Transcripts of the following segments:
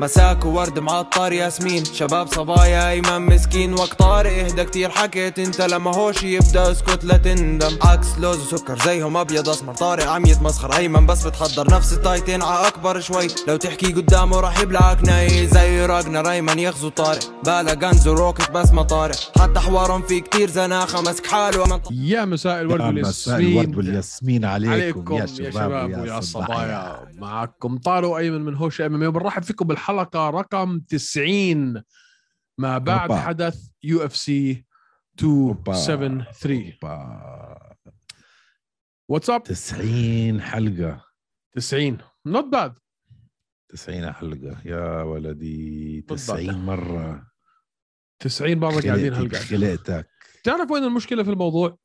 مساك وورد معطر ياسمين. شباب صبايا ايمن مسكين. وقت طارق إهدى كتير. حكيت أنت لما هوش يبدأ اسكت لا تندم. عكس لوز وسكر زيهم أبيض أسمر. طارق عم يتمسخر أيمن بس بتحضر نفس التايتين ع أكبر شوي. لو تحكي قدامه راح يبلعك ناي. زي راجنر أيمن يغزو طارق. بالا غنز وروكت بس ما طارق. حتى حوارهم في كتير زناخة. مسك حاله يا مساء الورد يا مساء والياسمين. الورد والياسمين عليكم, عليكم يا شباب ويا الصبايا معكم طارق أيمن من هوش MMA وبنرحب فيكم بالحلقة رقم 90 ما بعد أوبا. حدث UFC 273 واتساب 90 حلقة. 90 not bad 90 حلقة. يا ولدي 90 مرة. 90 مرة قاعدين هالقعده خلقتك تعرف وين المشكلة في الموضوع؟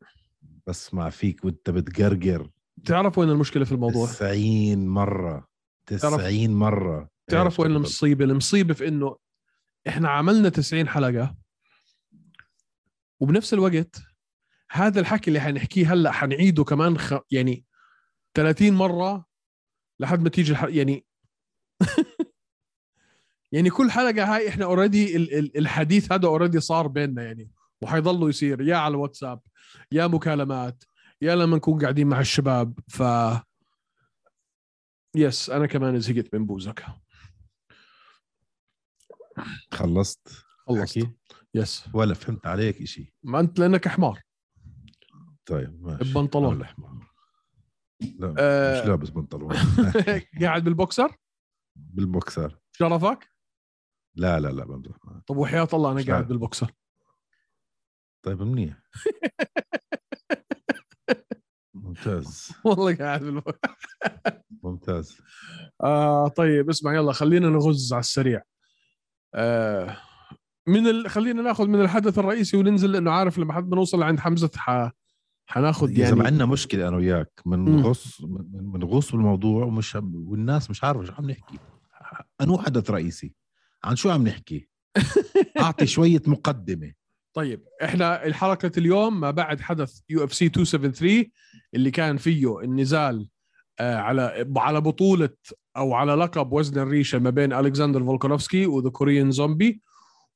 بسمع فيك وانت بتقرقر. تعرف وين المشكلة في الموضوع؟ 90 مرة. 90 مرة. تعرف إيش وين. المصيبه؟ المصيبة في إنه إحنا عملنا 90 حلقة وبنفس الوقت هذا الحكي اللي حنحكيه هلأ حنعيده كمان خ... يعني 30 مرة لحد ما تيجي الح... يعني يعني كل حلقة هاي إحنا اوريدي الحديث هذا already صار بيننا يعني وحيضلوا يصير يا على الواتساب يا مكالمات يا لما نكون قاعدين مع الشباب ف yes أنا كمان زهقت من بوزك خلصت. خلصت؟ yes ولا فهمت عليك إشي. ما أنت لأنك حمار. طيب ماشي. ببنطلون. لا آه. مش لابس بنطلون. قاعد بالبوكسر؟ بالبوكسر. شرفك؟ لا لا لا بمزح. طب وحياة الله أنا قاعد. بالبوكسر. طيب منيح. ممتاز. والله قاعد بالبوكسر. ممتاز. آه طيب اسمع يلا خلينا نغز على السريع. آه من ال... خلينا ناخذ من الحدث الرئيسي وننزل لأنه عارف لما حد بنوصل لعند حمزة ح... حناخذ يعني يعني عندنا مشكلة أنا وياك. بنغص بنغص بالموضوع ومش والناس مش عارفة شو عم نحكي. أنو حدث رئيسي؟ عن شو عم نحكي؟ أعطي شوية مقدمة. طيب إحنا الحلقة اليوم ما بعد حدث UFC 273 اللي كان فيه النزال على على بطولة أو على لقب وزن الريشة ما بين ألكسندر فولكانوفسكي و The Korean Zombie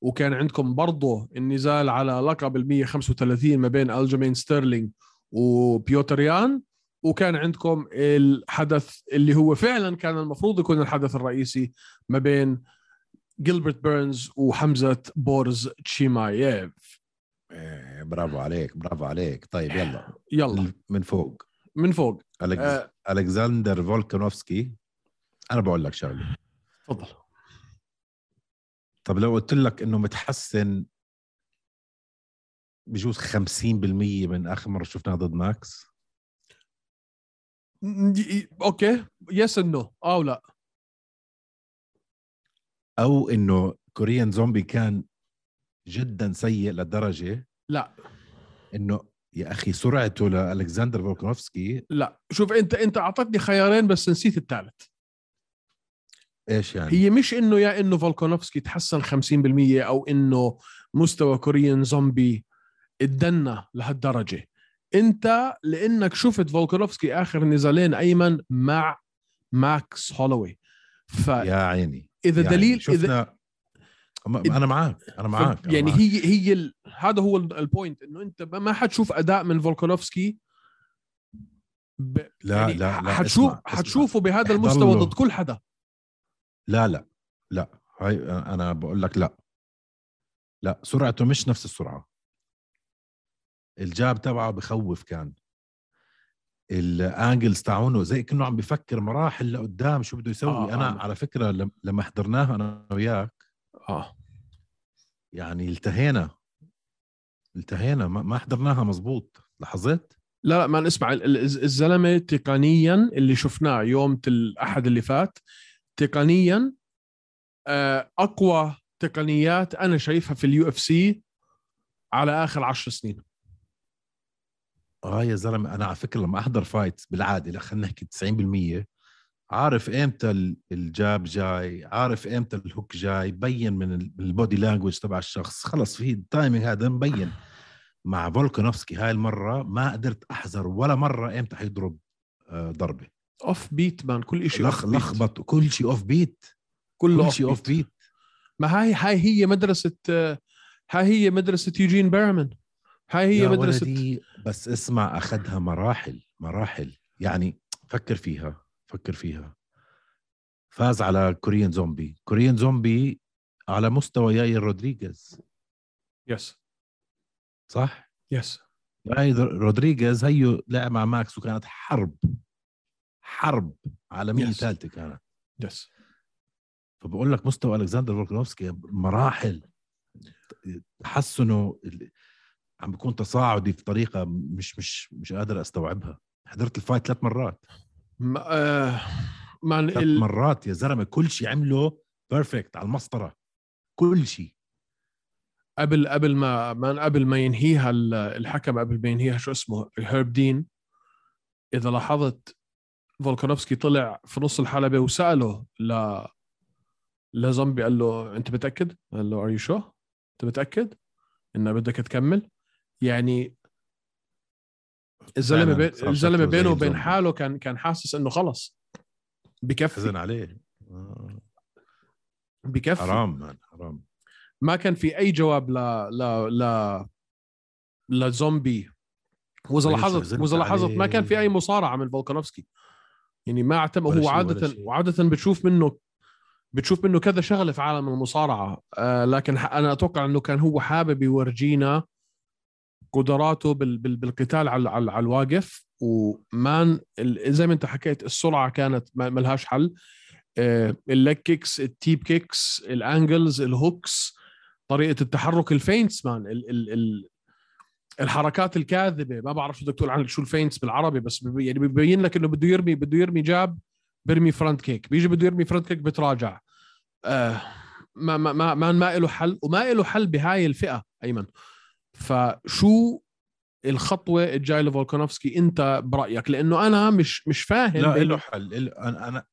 وكان عندكم برضه النزال على لقب ال 135 ما بين الجيمين ستيرلينج وبيوتر يان. وكان عندكم الحدث اللي هو فعلا كان المفروض يكون الحدث الرئيسي ما بين جيلبرت بيرنز وحمزة بورز تشيمايف إيه، برافو عليك برافو عليك. طيب يلا. يلا. من فوق. من فوق. آه. ألكسندر فولكانوفسكي. أنا بقول لك شغلة. تفضل. طب لو قلت لك إنه متحسن بجوز 50% من آخر مرة شفناها ضد ماكس؟ okay. yes no أو لا. أو إنه Korean Zombie كان جدا سيء لدرجه لا. إنه يا أخي سرعته لألكسندر فولكانوفسكي. لا شوف أنت أنت أعطتني خيارين بس نسيت الثالث. إيش يعني؟ هي مش إنه يا إنه فولكانوفسكي تحسن 50% أو إنه مستوى Korean Zombie اتدنى لهالدرجة. أنت لأنك شفت فولكانوفسكي آخر نزالين أيمن مع ماكس هولوي. فاذا يا عيني يعني دليل اذا شفنا إذا أنا معك أنا معك أنا يعني معك. هي هي ال... هذا هو ال- ال point إنه أنت ما حتشوف أداء من فولكانوفسكي ب... لا يعني لا لا حتشوف اسمع،. حتشوفه بهذا المستوى. ضد كل حدا لا لا لا هاي أنا بقول لك لا لا سرعته مش نفس السرعة ال jab تبعه بخوف كان ال angles تاعونه زي كأنه عم بفكر مراحل لقدام شو بده يسوي آه، آه أنا آه. على فكرة لم- لما حضرناها أنا وياك آه. يعني التهينا التهينا ما, ما حضرناها مزبوط لاحظت؟ لا لا ما اسمع ال- ال- الزلمة تقنيا اللي شفناه يوم الاحد اللي فات تقنيا آه، أقوى تقنيات أنا شايفها في ال UFC على آخر عشر سنين. آه يا زلمة أنا على فكرة لما أحضر fights بالعادة لا خلينا نحكي 90% عارف إمتى ال- ال jab جاي عارف إمتى ال hook جاي بين من ال- من ال body language تبع الشخص. خلص في ال timing هذا مبين. مع فولكانوفسكي هاي المرة ما قدرت أحذر ولا مرة إمتى حيضرب آه، ضربة. off beat man كل شيء لخ. لخبط كل شيء off beat كله كل شيء off. beat ما هاي هاي هي مدرسة آه، هاي هي مدرسة يوجين بيرمان. هاي هي مدرسة بس اسمع أخذها مراحل مراحل. يعني فكر فيها. فكر فيها. فاز على كوريان زومبي كوريان زومبي على مستوى ياير رودريغيز. yes صح؟ yes ياير رودريغيز هيو لعب مع ماكس وكانت حرب. حرب عالمية Yes. ثالثة كانت. yes فبقول لك مستوى ألكسندر فولكنوفسكي مراحل. تحسنه عم بيكون تصاعدي بطريقه مش مش مش قادر أستوعبها. حضرت ال fight ثلاث مرات. ما آه ثلاث ال... مرات يا زلمة كل شيء عمله perfect على المسطرة كل شيء قبل قبل ما ما قبل ما ينهيها ال- الحكم قبل ما ينهيها شو اسمه هيرب دين إذا لاحظت فولكانوفسكي طلع في نص الحلبة وسأله ل لزومبي قال له أنت متأكد؟ قال له are you sure؟ أنت متأكد؟ إنه بدك تكمل؟ يعني الزلمه بين الزلمه بينه وبين. حاله كان كان حاسس إنه خلص. بكفي. حزن عليه. آه. بكفي. حرام مان حرام. ما كان في أي جواب ل ل ل لزومبي. وإذا لاحظت وإذا لاحظت ما كان في؟ أي مصارعة من فولكانوفسكي. يعني ما اعتم ولا هو عاده. وعاده بتشوف منه بتشوف منه كذا شغلة في عالم المصارعة. آه لكن أنا أتوقع إنه كان هو حابب يورجينا قدراته بال بال بالقتال على على, الواقف. ومان زي ما انت حكيت السرعة كانت ما لهاش حل. الليج كيكس التيب كيكس الانجلز الهوكس طريقة التحرك ال feints man ال ال ال الحركات الكاذبة. ما بعرف شو بدك تقول عن شو ال feints بالعربي بس يعني ببين لك إنه بده يرمي بده يرمي jab بيرمي front kick بيجي بده يرمي front kick بتراجع. آه ما ما ما ما, ما له حل وما له حل بهاي الفئة أيمن. فشو الخطوة الجاية لفولكانوفسكي أنت برأيك؟ لأنه أنا مش مش فاهم لا له حل. أنا أنا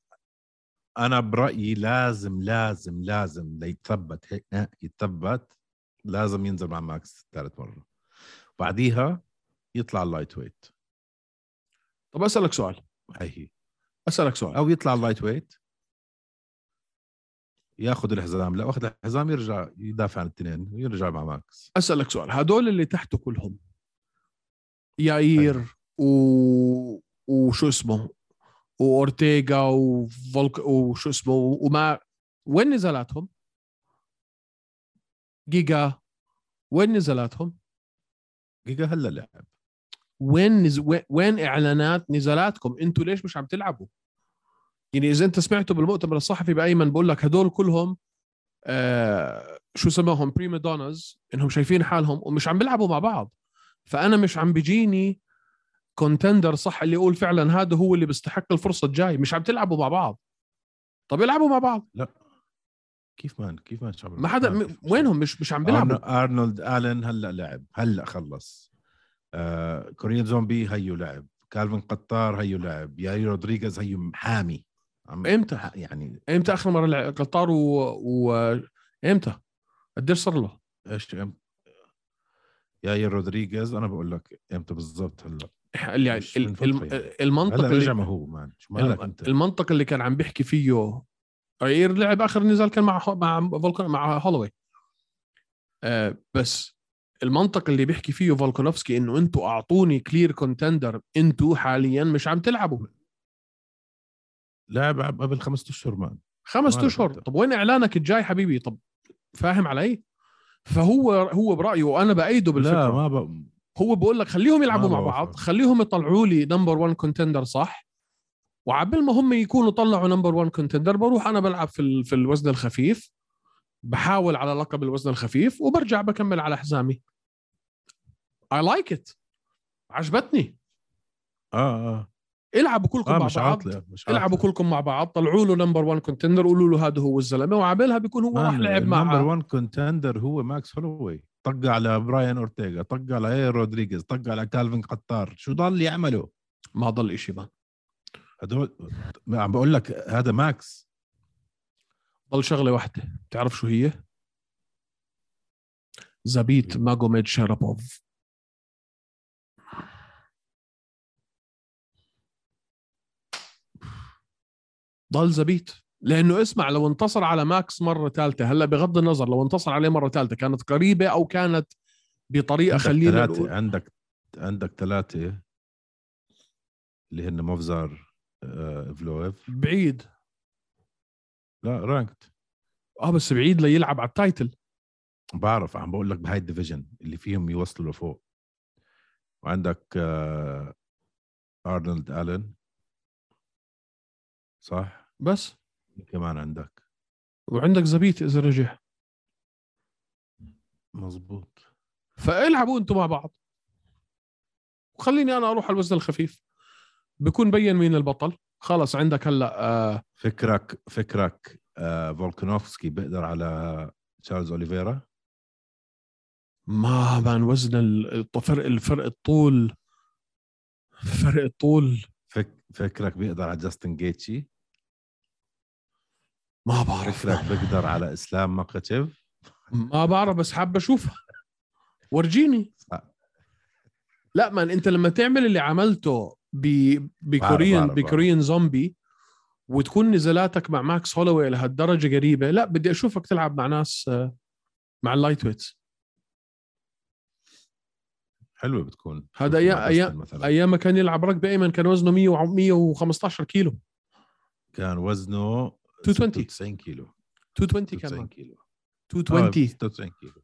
أنا برأيي لازم لازم لازم ليتثبت. هيك يتثبت. لازم ينزل مع ماكس ثالث مرة. بعديها يطلع ال lightweight طب أسألك سؤال. هي هي. أسألك سؤال. أو يطلع ال lightweight ياخذ الحزام لا اخذ الحزام يرجع يدافع عن الاثنين ويرجع مع ماكس أسألك سؤال هدول اللي تحته كلهم ياير و... وشو اسمه وأورتيغا وفولك وشو اسمه وما وين نزلاتهم؟ جيجا وين نزلاتهم؟ جيجا هلا لعب وين نز... وين- إعلانات نزلاتكم؟ أنتوا ليش مش عم تلعبوا؟ يعني إذا أنت سمعتوا بالمؤتمر الصحفي بأيمن بقول لك هدول كلهم آه شو سموهم prima donnas إنهم شايفين حالهم ومش عم بيلعبوا مع بعض. فأنا مش عم بيجيني contender صح اللي يقول فعلا هذا هو اللي بيستحق الفرصة الجاي. مش عم تلعبوا مع بعض. طب يلعبوا مع بعض. كيف man كيف شعب ما حدا م... وينهم؟ مش مش عم بيلعبوا. أرنولد آلن هلأ لعب هلأ خلص. آه كوريان زومبي هيو لعب. كالفن قطار هيو لعب. ياير رودريغيز هيو محامي عم إمتى؟ يعني إمتى آخر مرة لعب قطار و... و... إمتى؟ قديش صار له؟ إيش إم- ياير رودريغيز أنا بقول لك إمتى بالضبط هلأ الم... يعني. المنطق هلأ اللي... رجع ما هو man شو مالك انت المنطق اللي كان عم بيحكي فيه ياير لعب آخر نزال كان مع مع فولكان مع هولوي آه بس المنطق اللي بيحكي فيه فولكانوفسكي إنه أنتوا أعطوني clear contender أنتوا حاليا مش عم تلعبوا لعب قبل خمسة أشهر man خمس مالك أشهر؟ طب وين إعلانك الجاي حبيبي؟ طب فاهم علي؟ فهو هو برأيه وأنا بأيده بالفكرة. لا ما ب... هو بقول لك خليهم يلعبوا مع. بعض خليهم يطلعوا لي number 1 contender صح؟ وعبال ما هم يكونوا طلعوا number 1 contender بروح أنا بلعب في ال- في الوزن الخفيف. بحاول على لقب الوزن الخفيف وبرجع بكمل على حزامي. I like it عجبتني. آه آه. العبوا كلكم آه مع مش بعض. العبوا. كلكم مع بعض. طلعوا له number 1 contender قولوا له هذا هو الزلمة وعبالها بيكون هو راح لعب number مع 1 contender هو ماكس هولوي. طق على براين أورتيغا طق على ياير رودريغيز طق على كالفن قطار. شو ضل يعمله ما ضل شيء ما. هدول عم بقول لك هذا ماكس. ضل شغلة واحدة. بتعرف شو هي؟ زابيت ماجوميد شارابوف. ضل زبيت. لأنه اسمع لو انتصر على ماكس مرة ثالثة هلأ بغض النظر لو انتصر عليه مرة ثالثة كانت قريبة أو كانت بطريقة عندك خلينا ثلاثة نقول. عندك عندك ثلاثة اللي هن مفزر آه، فلويف. بعيد. لا ranked. آه بس بعيد ليلعب على ال title. بعرف عم بقول لك بهاي ال division اللي فيهم يوصلوا لفوق. وعندك آه، أرنولد ألن. صح؟ بس. كمان عندك. وعندك زبيت إذا رجع. مزبوط فالعبوا أنتم مع بعض. وخليني أنا أروح على الوزن الخفيف. بكون بين مين البطل؟ خلص عندك هلأ آه فكرك فكرك آه فولكانوفسكي بيقدر على تشارلز أوليفيرا؟ ما man وزن ال- فرق الفرق الطول. فرق الطول. فك فكرك بيقدر على جاستن جيتشي؟ ما بعرف. فكرك بيقدر على إسلام مقاتشيف ما بعرف بس حابب أشوفها. ورجيني. لا man أنت لما تعمل اللي عملته بكوريان. بكوريان زومبي وتكون نزلاتك مع ماكس هولوي لهالدرجة قريبة لا بدي أشوفك تلعب مع ناس آه، مع ال lightweights حلوة بتكون. هذا مثلا. أيام ما كان يلعب rugby يا man كان وزنه 100 و 115 كيلو. كان وزنه 220. 96 كيلو 220 كان 96 معك. كيلو 220 آه 96 كيلو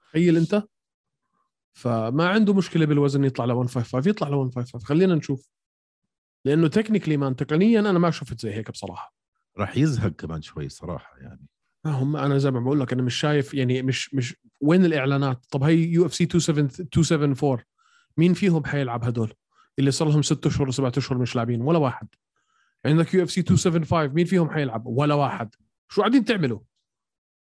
تخيل أنت؟ فما عنده مشكلة بالوزن يطلع ل 155 يطلع ل 155 خلينا نشوف. لأنه technically man تقنيا أنا ما شفت زي هيك بصراحة. راح يزهق كمان شوي صراحة يعني. ما هم أنا زي ما بقول لك أنا مش شايف يعني مش مش وين الإعلانات؟ طب هي يو إف سي 274 مين فيهم حيلعب هدول؟ اللي صار لهم ست أشهر وسبعة أشهر مش لاعبين ولا واحد. عندك يو اف سي 275 مين فيهم حيلعب؟ ولا واحد. شو قاعدين تعملوا؟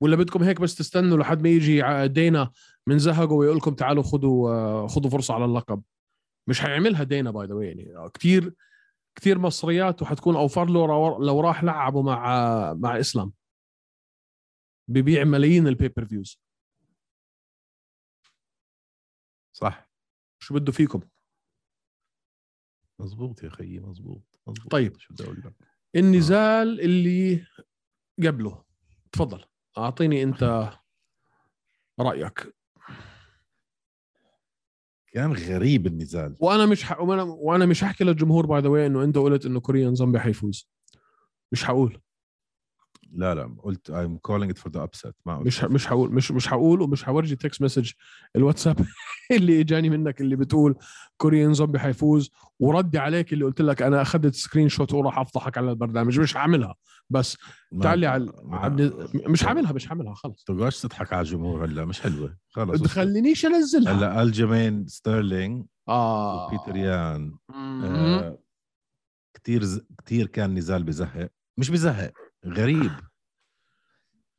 ولا بدكم هيك بس تستنوا لحد ما يجي دينا من زهقه ويقول لكم تعالوا خذوا آه، خذوا فرصة على اللقب. مش حيعملها دينا by the way يعني. كثير كثير مصريات وحتكون أوفر له لو راح لعبوا مع آه، مع إسلام. ببيع ملايين ال pay-per-views صح. شو بده فيكم؟ مزبوط يا خيي مزبوط طيب. شو بدي أقول لك؟ النزال اللي قبله. تفضل. أعطيني أنت رأيك. كان غريب النزال. وأنا مش ح... وأنا مش حكي للجمهور by the way إنه انت قلت إنه كوريان زومبي حيفوز. مش حقول. لا لا قلت I'm calling it for the upset ما مش ح... مش حقول مش مش حقول ومش حورجي text message الواتساب اللي إجاني منك اللي بتقول كوريان زومبي حيفوز وردي عليك اللي قلت لك أنا أخذت screenshot وراح أفضحك على البرنامج. مش عاملها بس ما- تعالي على مش عاملها مش عاملها خلص تقعدش تضحك على الجمهور هلا مش حلوة. خلص تخلينيش أنزلها؟ هلا الجيمين ستيرلينج آه. وبيتر يان. آه كثير ز... كثير كان نزال بزهق. مش بزهق. غريب.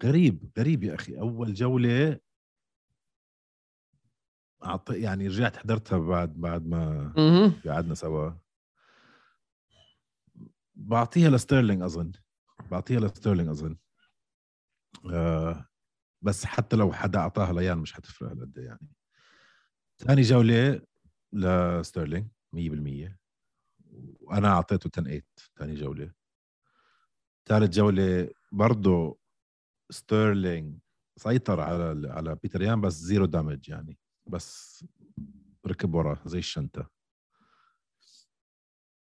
غريب غريب يا أخي. أول جولة أعط... يعني رجعت حضرتها بعد بعد ما. قعدنا سوا. بعطيها لستيرلينج أظن. بعطيها لستيرلينج أظن. آه بس حتى لو حدا أعطاها ليان مش حتفرق هالقد يعني. ثاني جولة لستيرلينج 100% وأنا أعطيته 10 8 ثاني جولة. ثالث جولة برضه ستيرلينج سيطر على على بيتر يان بس zero damage يعني. بس ركب وراه زي الشنطة.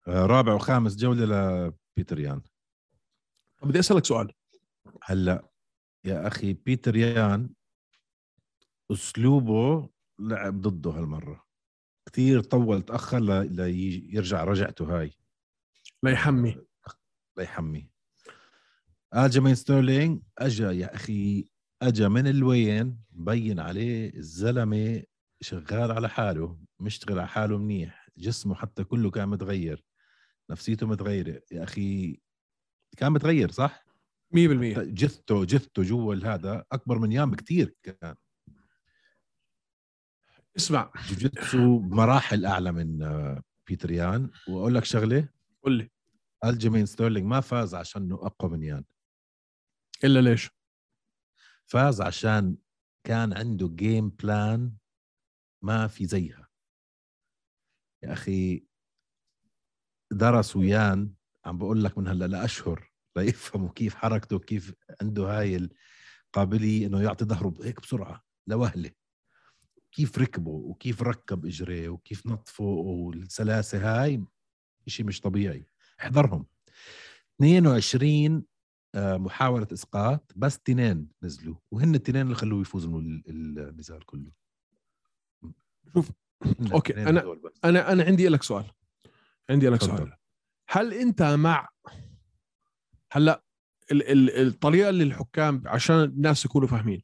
آه، رابع وخامس جولة لبيتر يان. بدي أسألك سؤال. هلأ يا أخي بيتر يان أسلوبه لعب ضده هالمرة. كثير طول تأخر ليرجع رجعته هاي. ليحمي. ليحمي. الجيمين ستيرلينج أجا يا أخي أجا من الوين؟ مبين عليه الزلمة شغال على حاله مشتغل على حاله منيح جسمه حتى كله كان متغير نفسيته متغيرة. يا أخي كان متغير صح؟ 100% جثته جثته جوا هذا أكبر من يان بكثير كان. اسمع. جوجيتسو بمراحل أعلى من آه، بيتر يان. وأقول لك شغلة. قل لي. الجيمين ستيرلينج ما فاز عشانه أقوى من يان. إلا ليش؟ فاز عشان كان عنده game plan ما في زيها. يا أخي درس ويان عم بقول لك من هلأ لأشهر ليفهموا كيف حركته كيف عنده هاي القابلية إنه يعطي ظهره هيك بسرعة لوهلة. كيف ركبه وكيف ركب اجريه وكيف نطفه والسلاسة هاي شيء مش طبيعي. احضرهم. 22 آه، محاولة إسقاط بس تنين نزلوا وهن التنين اللي خلوه يفوز النزال كله شوف هدول بس. أنا أنا عندي لك سؤال عندي لك. سؤال هل أنت مع هلأ ال- ال- الطريقة اللي الحكام عشان الناس يكونوا فاهمين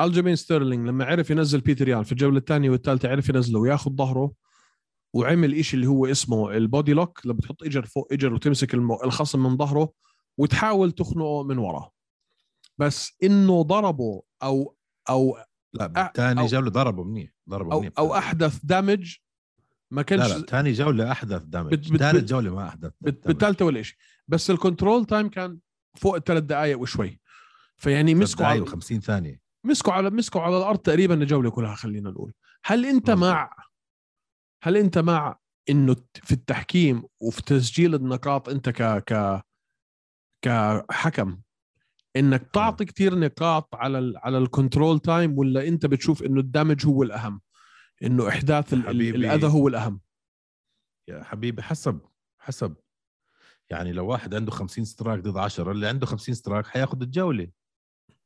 ألجيمين ستيرلينج لما عرف ينزل بيتر يان في الجولة الثانية والثالثة عرف ينزله وياخذ ظهره وعمل إشي اللي هو اسمه ال body lock لما بتحط اجر فوق اجر وتمسك الم- الخصم من ظهره وتحاول تخنقه من وراه. بس إنه ضربه أو أو لا ثاني أو- جولة ضربه منيح ضربه أو منيح. أو أحدث damage ما كانش لا لا ثاني جولة أحدث damage. ثالث جولة ما damage. بالثالثة ولا شيء بس ال control time كان فوق الثلاث دقائق وشوي. فيعني مسكوا على دقايق و50 ثانية. مسكوا على مسكوا على الأرض تقريبا الجولة كلها خلينا نقول. هل أنت مظبوط. مع هل أنت مع إنه في التحكيم وفي تسجيل النقاط أنت ك ك كحكم إنك تعطي كتير نقاط على ال على ال control time ولا أنت بتشوف إنه ال damage هو الأهم؟ إنه إحداث. الأذى هو الأهم. يا حبيبي حسب حسب. يعني لو واحد عنده 50 strike ضد 10 اللي عنده 50 strike حياخذ الجولة.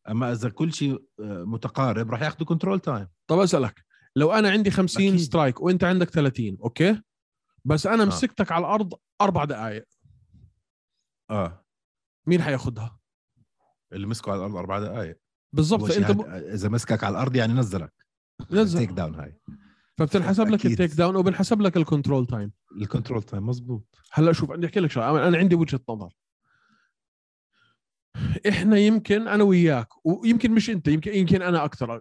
أما إذا كل شيء آه، متقارب راح ياخذوا control time طب أسألك لو أنا عندي 50 أكيد. strike وأنت عندك 30 أوكي؟ بس أنا آه. مسكتك على الأرض أربع دقائق آه. مين حياخذها اللي مسكوا على الأرض أربع دقائق شي فأنت ب... إذا مسكك على الأرض يعني نزلك. نزل. take down هاي. فبتنحسب لك. ال take down وبنحسب لك ال control time ال control time مزبوط هلأ شوف بدي أحكي لك شغلة. أنا عندي وجهة نظر. إحنا يمكن أنا وياك ويمكن مش أنت يمكن يمكن أنا أكثر.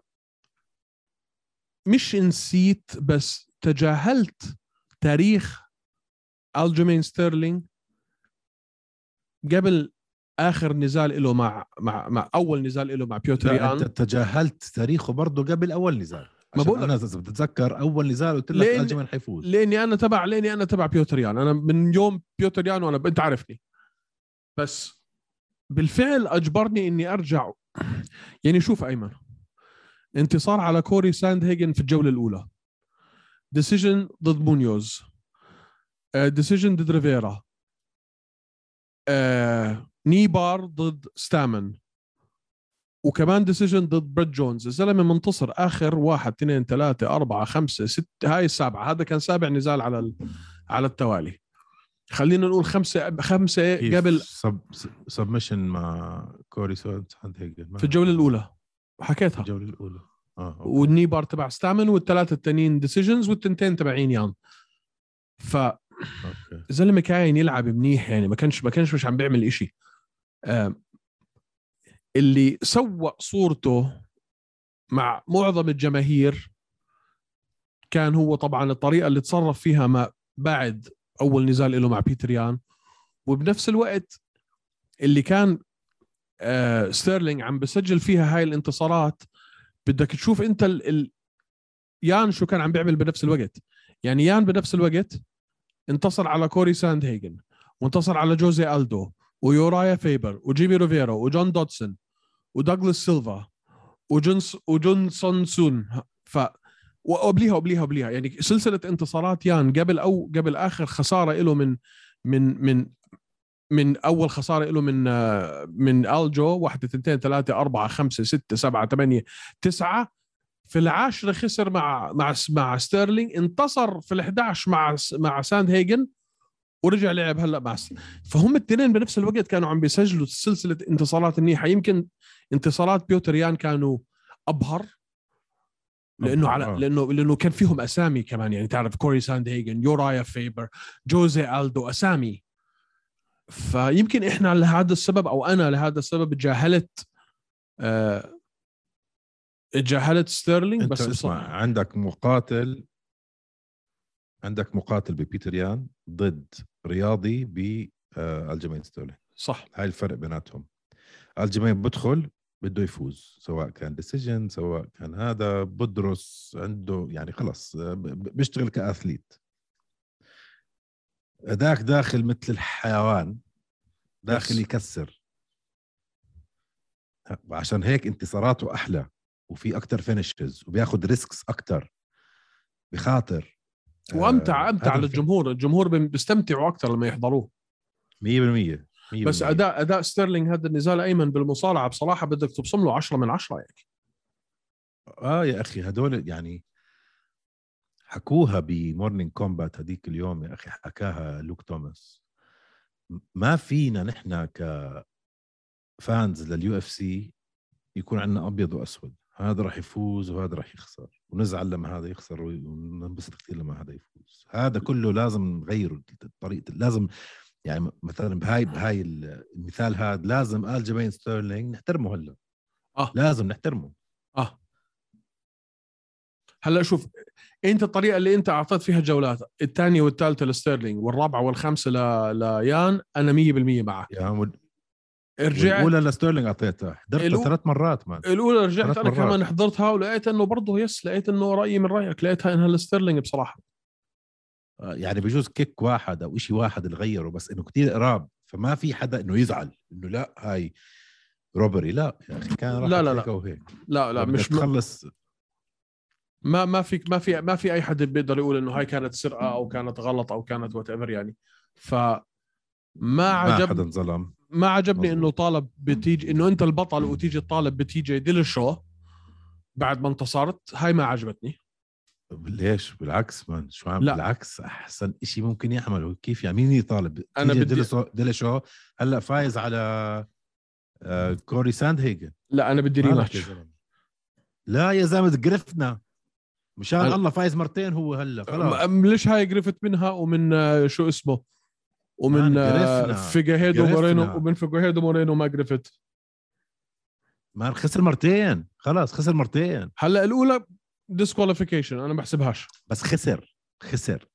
مش نسيت بس تجاهلت تاريخ الجيمين ستيرلينج قبل آخر نزال له مع مع مع أول نزال له مع بيوتر لا أنت يان تجاهلت تاريخه برضه قبل أول نزال. ما بقول أنا إذا بتتذكر أول نزال قلت لك لأن- الجمين حيفوز. لأني أنا تبع لأني أنا تبع بيوتر يان أنا من يوم بيوتر يان وأنا أنت عارفني. بس بالفعل أجبرني إني أرجع. يعني شوف أيمن انتصار على كوري ساند هيجن في الجولة الأولى. decision ضد مونيوز. decision ضد ريفيرا. آه، kneebar ضد ستامن. وكمان decision ضد بريت جونز. الزلمه منتصر آخر واحد اثنين ثلاثة أربعة خمسة ستة هاي السابعة. هذا كان سابع نزال على ال... على التوالي. خلينا نقول خمسة خمسة قبل submission مع كوري هيجن في الجولة الأولى. حكيتها. الجولة الأولى. آه أوكي. وال kneebar تبع ستامن والثلاثة التانيين decisions والتنتين تبعين يان. فالزلمة أوكي. كان يلعب منيح يعني. ما كانش ما كانش مش عم بيعمل إشي. آه، اللي سوى صورته مع معظم الجماهير كان هو طبعا الطريقة اللي تصرف فيها ما بعد أول نزال له مع بيتر يان. وبنفس الوقت اللي كان ستيرلينج عم بسجل فيها هاي الانتصارات بدك تشوف أنت ال... ال... يان شو كان عم بيعمل بنفس الوقت. يعني يان بنفس الوقت انتصر على كوري ساند هيجن وانتصر على جوزي ألدو ويورايا فيبر وجيمي روفيرا وجون دودسون ودغلس سيلفا وجونس وجونسون سون ف وقبليها وقبليها وقبليها يعني سلسلة انتصارات يان قبل أو قبل آخر خسارة له من من من من أول خسارة له من من ألجو واحدة اثنتين ثلاثة أربعة خمسة ستة سبعة ثمانية تسعة. في العاشره خسر مع مع مع ستيرلينج انتصر في ال11 مع مع ساند هيجن ورجع لعب هلأ مع فهم الاثنين بنفس الوقت كانوا عم بيسجلوا سلسلة انتصارات منيحه يمكن انتصارات بيوتر يان كانوا أبهر لأنه على آه. لأنه لأنه كان فيهم أسامي كمان. يعني تعرف كوري ساند هيجن يورايا فيبر جوزي ألدو أسامي. فيمكن إحنا لهذا السبب أو أنا لهذا السبب تجاهلت آه تجاهلت ستيرلينج بس اسمع عندك مقاتل عندك مقاتل ببيتر يان ضد رياضي ب الجيمين ستيرلينج صح. هاي الفرق بيناتهم. الجيمين بدخل بده يفوز سواء كان decision سواء كان هذا بدرس عنده يعني خلص آه، بيشتغل ك athlete. هداك داخل مثل الحيوان داخل. يكسر. عشان هيك انتصاراته أحلى وفي أكتر finishes وبياخد risks أكتر. بخاطر وامتع آه، أمتع للجمهور. الجمهور بي- بيستمتعوا أكثر لما يحضروه. 100% 100% بس اداء أداء ستيرلينج هذا النزال أيمن بالمصارعة بصراحة بدك تبصم له 10 من 10 يعني آه يا أخي هدول يعني حكوها ب Morning Kombat هذيك اليوم يا أخي حكاها لوك توماس. ما فينا نحن ك fans لل UFC يكون عندنا أبيض وأسود. هذا راح يفوز وهذا راح يخسر. ونزعل لما هذا يخسر وننبسط كثير لما هذا يفوز. هذا كله لازم نغيره طريقه لازم يعني مثلا بهاي بهاي المثال هذا لازم ألجماين ستيرلينج نحترمه هلأ. آه. لازم نحترمه. آه. هلأ شوف أنت الطريقة اللي أنت أعطيت فيها جولات الثانية والثالثة لستيرلينج والرابعة والخامسة ل... ليان أنا 100% معك. يا رجعت الاولى لستيرلينج أعطيتها. حضرتها الأو- ثلاث مرات man الأولى رجعت أنا. كمان حضرتها ولقيت إنه برضه yes لقيت إنه رأيي من رأيك لقيتها إنها لستيرلينج بصراحة. آه، يعني بجوز kick واحد أو شيء واحد اللي غيره بس إنه كتير قراب فما في حدا إنه يزعل إنه لا هاي robbery لا. يا أخي كان راح لا، لا، لا. هيك. وهيك لا لا مش م... تخلص. ما ما في ما في ما في أي حد بيقدر يقول إنه هاي كانت سرقة أو كانت غلط أو كانت whatever يعني. ف ما ما عجب حدا انظلم. ما عجبني. إنه طالب بتيجي إنه أنت البطل وتيجي تطالب بتي جي ديل شو بعد ما انتصرت هاي ما عجبتني. ليش؟ بالعكس مان شو عم لا. بالعكس أحسن شيء ممكن يعمله. كيف يعني؟ مين يطالب؟ TJ بدي- ديلشو- ديلشو هلأ فايز على كوري ساند هيجن لا أنا بدي ريماتش؟ لا يا زلمة قرفنا مشان أنا- الله فايز مرتين هو هلأ خلاص. ليش هاي قرفت منها ومن آه، شو اسمه؟ ومن قرفنا. فيجاهيدو. مورينو ومن فيجاهيدو مورينو ما قرفت مان خسر مرتين. خلاص خسر مرتين. هلا الأولى disqualification أنا ما بحسبهاش. بس خسر خسر.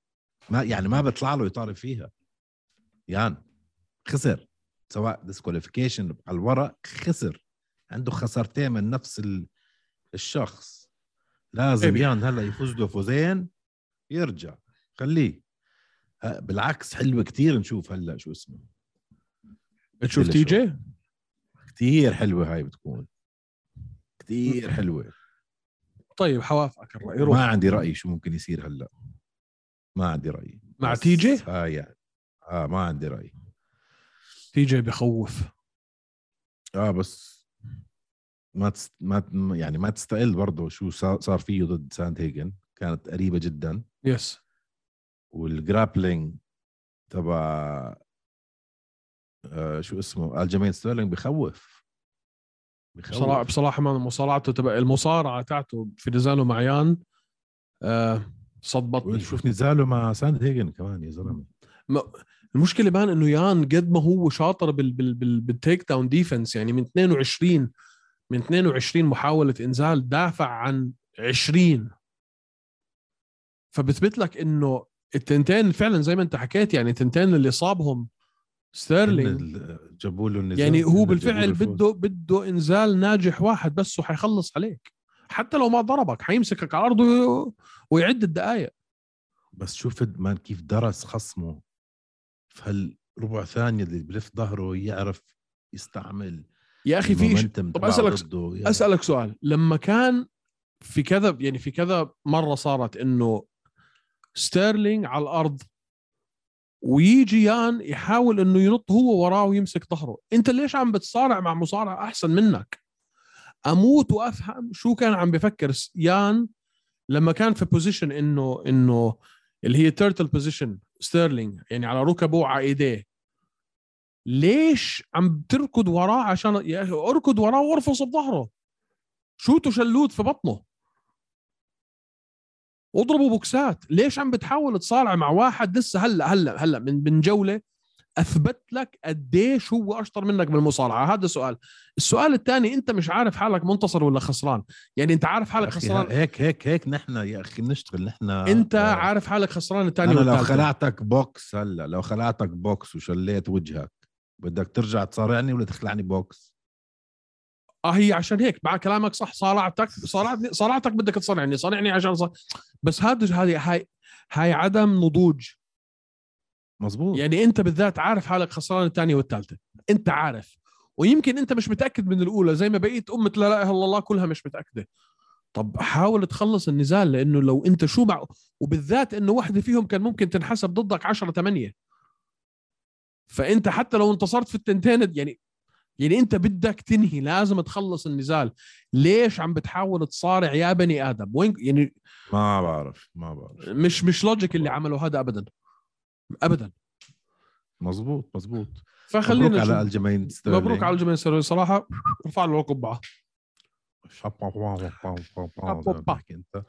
ما يعني ما بيطلع له يطالب فيها. يعني خسر. سواء disqualification على الورق خسر. عنده خسارتين من نفس ال- الشخص. لازم Maybe. يان هلا يفوز له فوزين يرجع. خليه. بالعكس حلوة كتير نشوف هلأ شو اسمه. تشوف TJ؟ كتير حلوة هاي بتكون. كتير حلوة. طيب حوافقك الرأي روح. ما عندي رأي شو ممكن يصير هلأ. ما عندي رأي. مع TJ؟ هاي يعني آه ما عندي رأي. TJ بخوف. آه بس ما تست... ما يعني ما تستقل برضه شو صار صار فيه ضد Sandhagen. كانت قريبة جدا. Yes. وال grappling تبع آه شو اسمه؟ Aljamain Sterling بخوف. بخوف. بصراحه بصراحة ما مصارعته تبع المصارعة تاعته في نزاله مع يان آه صدمتني شوف نزاله مع Sandhagen كمان يا زلمة. المشكلة بان إنه يان قد ما هو شاطر بال بال بال بال takedown defense يعني من 22 من 22 محاولة إنزال دافع عن 20 فبثبت لك إنه التنتين فعلا زي ما انت حكيت يعني التنتين اللي صابهم ستيرلينج جابوا له النزال يعني هو بالفعل. بده بده إنزال ناجح واحد بس وحيخلص عليك حتى لو ما ضربك حيمسكك على الأرض وي- ويعد الدقائق بس شوف مان كيف درس خصمه في هالربع ثانية اللي بلف ظهره يعرف يستعمل يا أخي في طب أسألك ضده. أسألك سؤال لما كان في كذا يعني في كذا مرة صارت إنه ستيرلينج على الأرض. ويجي يان يحاول إنه ينط هو وراه ويمسك ظهره. أنت ليش عم بتصارع مع مصارع أحسن منك؟ أموت وأفهم شو كان عم بفكر. يان لما كان في position انه إنه اللي هي turtle position ستيرلينج يعني على ركبه على إيديه. ليش عم تركض وراه عشان يا أخي أركض وراه وأرفص بظهره. شوطه شلوت في بطنه؟ واضربوا بوكسات. ليش عم بتحاول تصارع مع واحد لسه هلا هلا هلا من من جولة أثبت لك قديش هو أشطر منك بالمصارعة؟ هذا سؤال. السؤال الثاني أنت مش عارف حالك منتصر ولا خسران. يعني أنت عارف حالك خسران؟ هيك هيك هيك نحن يا أخي بنشتغل نحن أنت عارف حالك خسران الثاني أنا لو خلعتك بوكس هلا لو خلعتك بوكس وشليت وجهك بدك ترجع تصارعني ولا تخلعني بوكس؟ آه هي عشان هيك مع كلامك صح صارعتك صارعتني صارعتك بدك تصارعني صارعني عشان صار... بس هذا هذه هاي هاي عدم نضوج. مزبوط يعني انت بالذات عارف حالك خسران الثانية والثالثة. انت عارف. ويمكن انت مش متأكد من الأولى. زي ما بقيت أمة لا إله إلا الله كلها مش متأكدة. طب حاول تخلص النزال لأنه لو أنت شو مع وبالذات إنه واحدة فيهم كان ممكن تنحسب ضدك 10 8 فأنت حتى لو انتصرت في التنتين يعني يعني انت بدك تنهي لازم تخلص النزال. ليش عم بتحاول تصارع يا بني آدم؟ وين يعني ما بعرف ما بعرف. مش مش لوجيك اللي عمله هذا ابدا. ابدا. مزبوط مزبوط فخلينا مبروك على. الجماهير ستيرلينج. مبروك على الجميع السرية صراحة ارفع له القبعه انت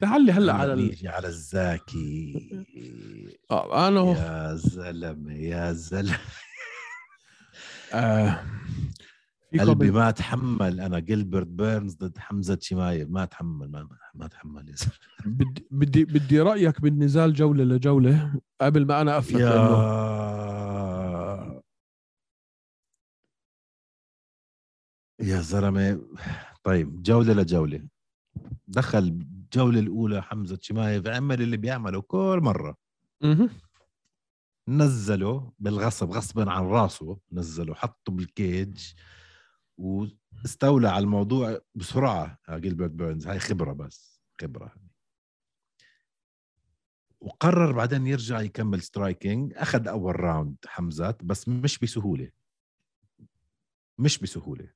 تعالي هلا على ال... على الزاكي أنا يا زلمه يا زلمه آه قلبي. ما اتحمل أنا جيلبرت بيرنز ضد حمزة شمايل. ما اتحمل ما, ما زلمه بدي بدي بدي رأيك بالنزال جولة لجولة قبل ما أنا افلت لأنه يا يا زلمة. طيب جولة لجولة. دخل الجوله الأولى حمزة شمايف عمل اللي بيعمله كل مرة. نزله بالغصب غصبا عن راسه نزله حطه بالكيج واستولى على الموضوع بسرعة. جيلبرت بيرنز هاي خبرة بس خبرة. وقرر بعدين يرجع يكمل striking. أخذ أول round حمزات بس مش بسهولة. مش بسهولة.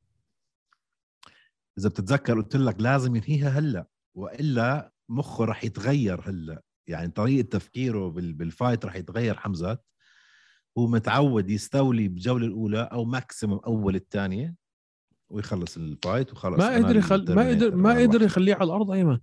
إذا بتتذكر قلت لك لازم ينهيها هلأ وإلا مخه رح يتغير هلأ. يعني طريقة تفكيره بال- بال fight رح يتغير حمزات هو متعود يستولي بالجوله الأولى أو maximum أول الثانية ويخلص ال fight وخلص ما قدر يخل... ما قدر ما قدر. يخليه على الأرض أيمن.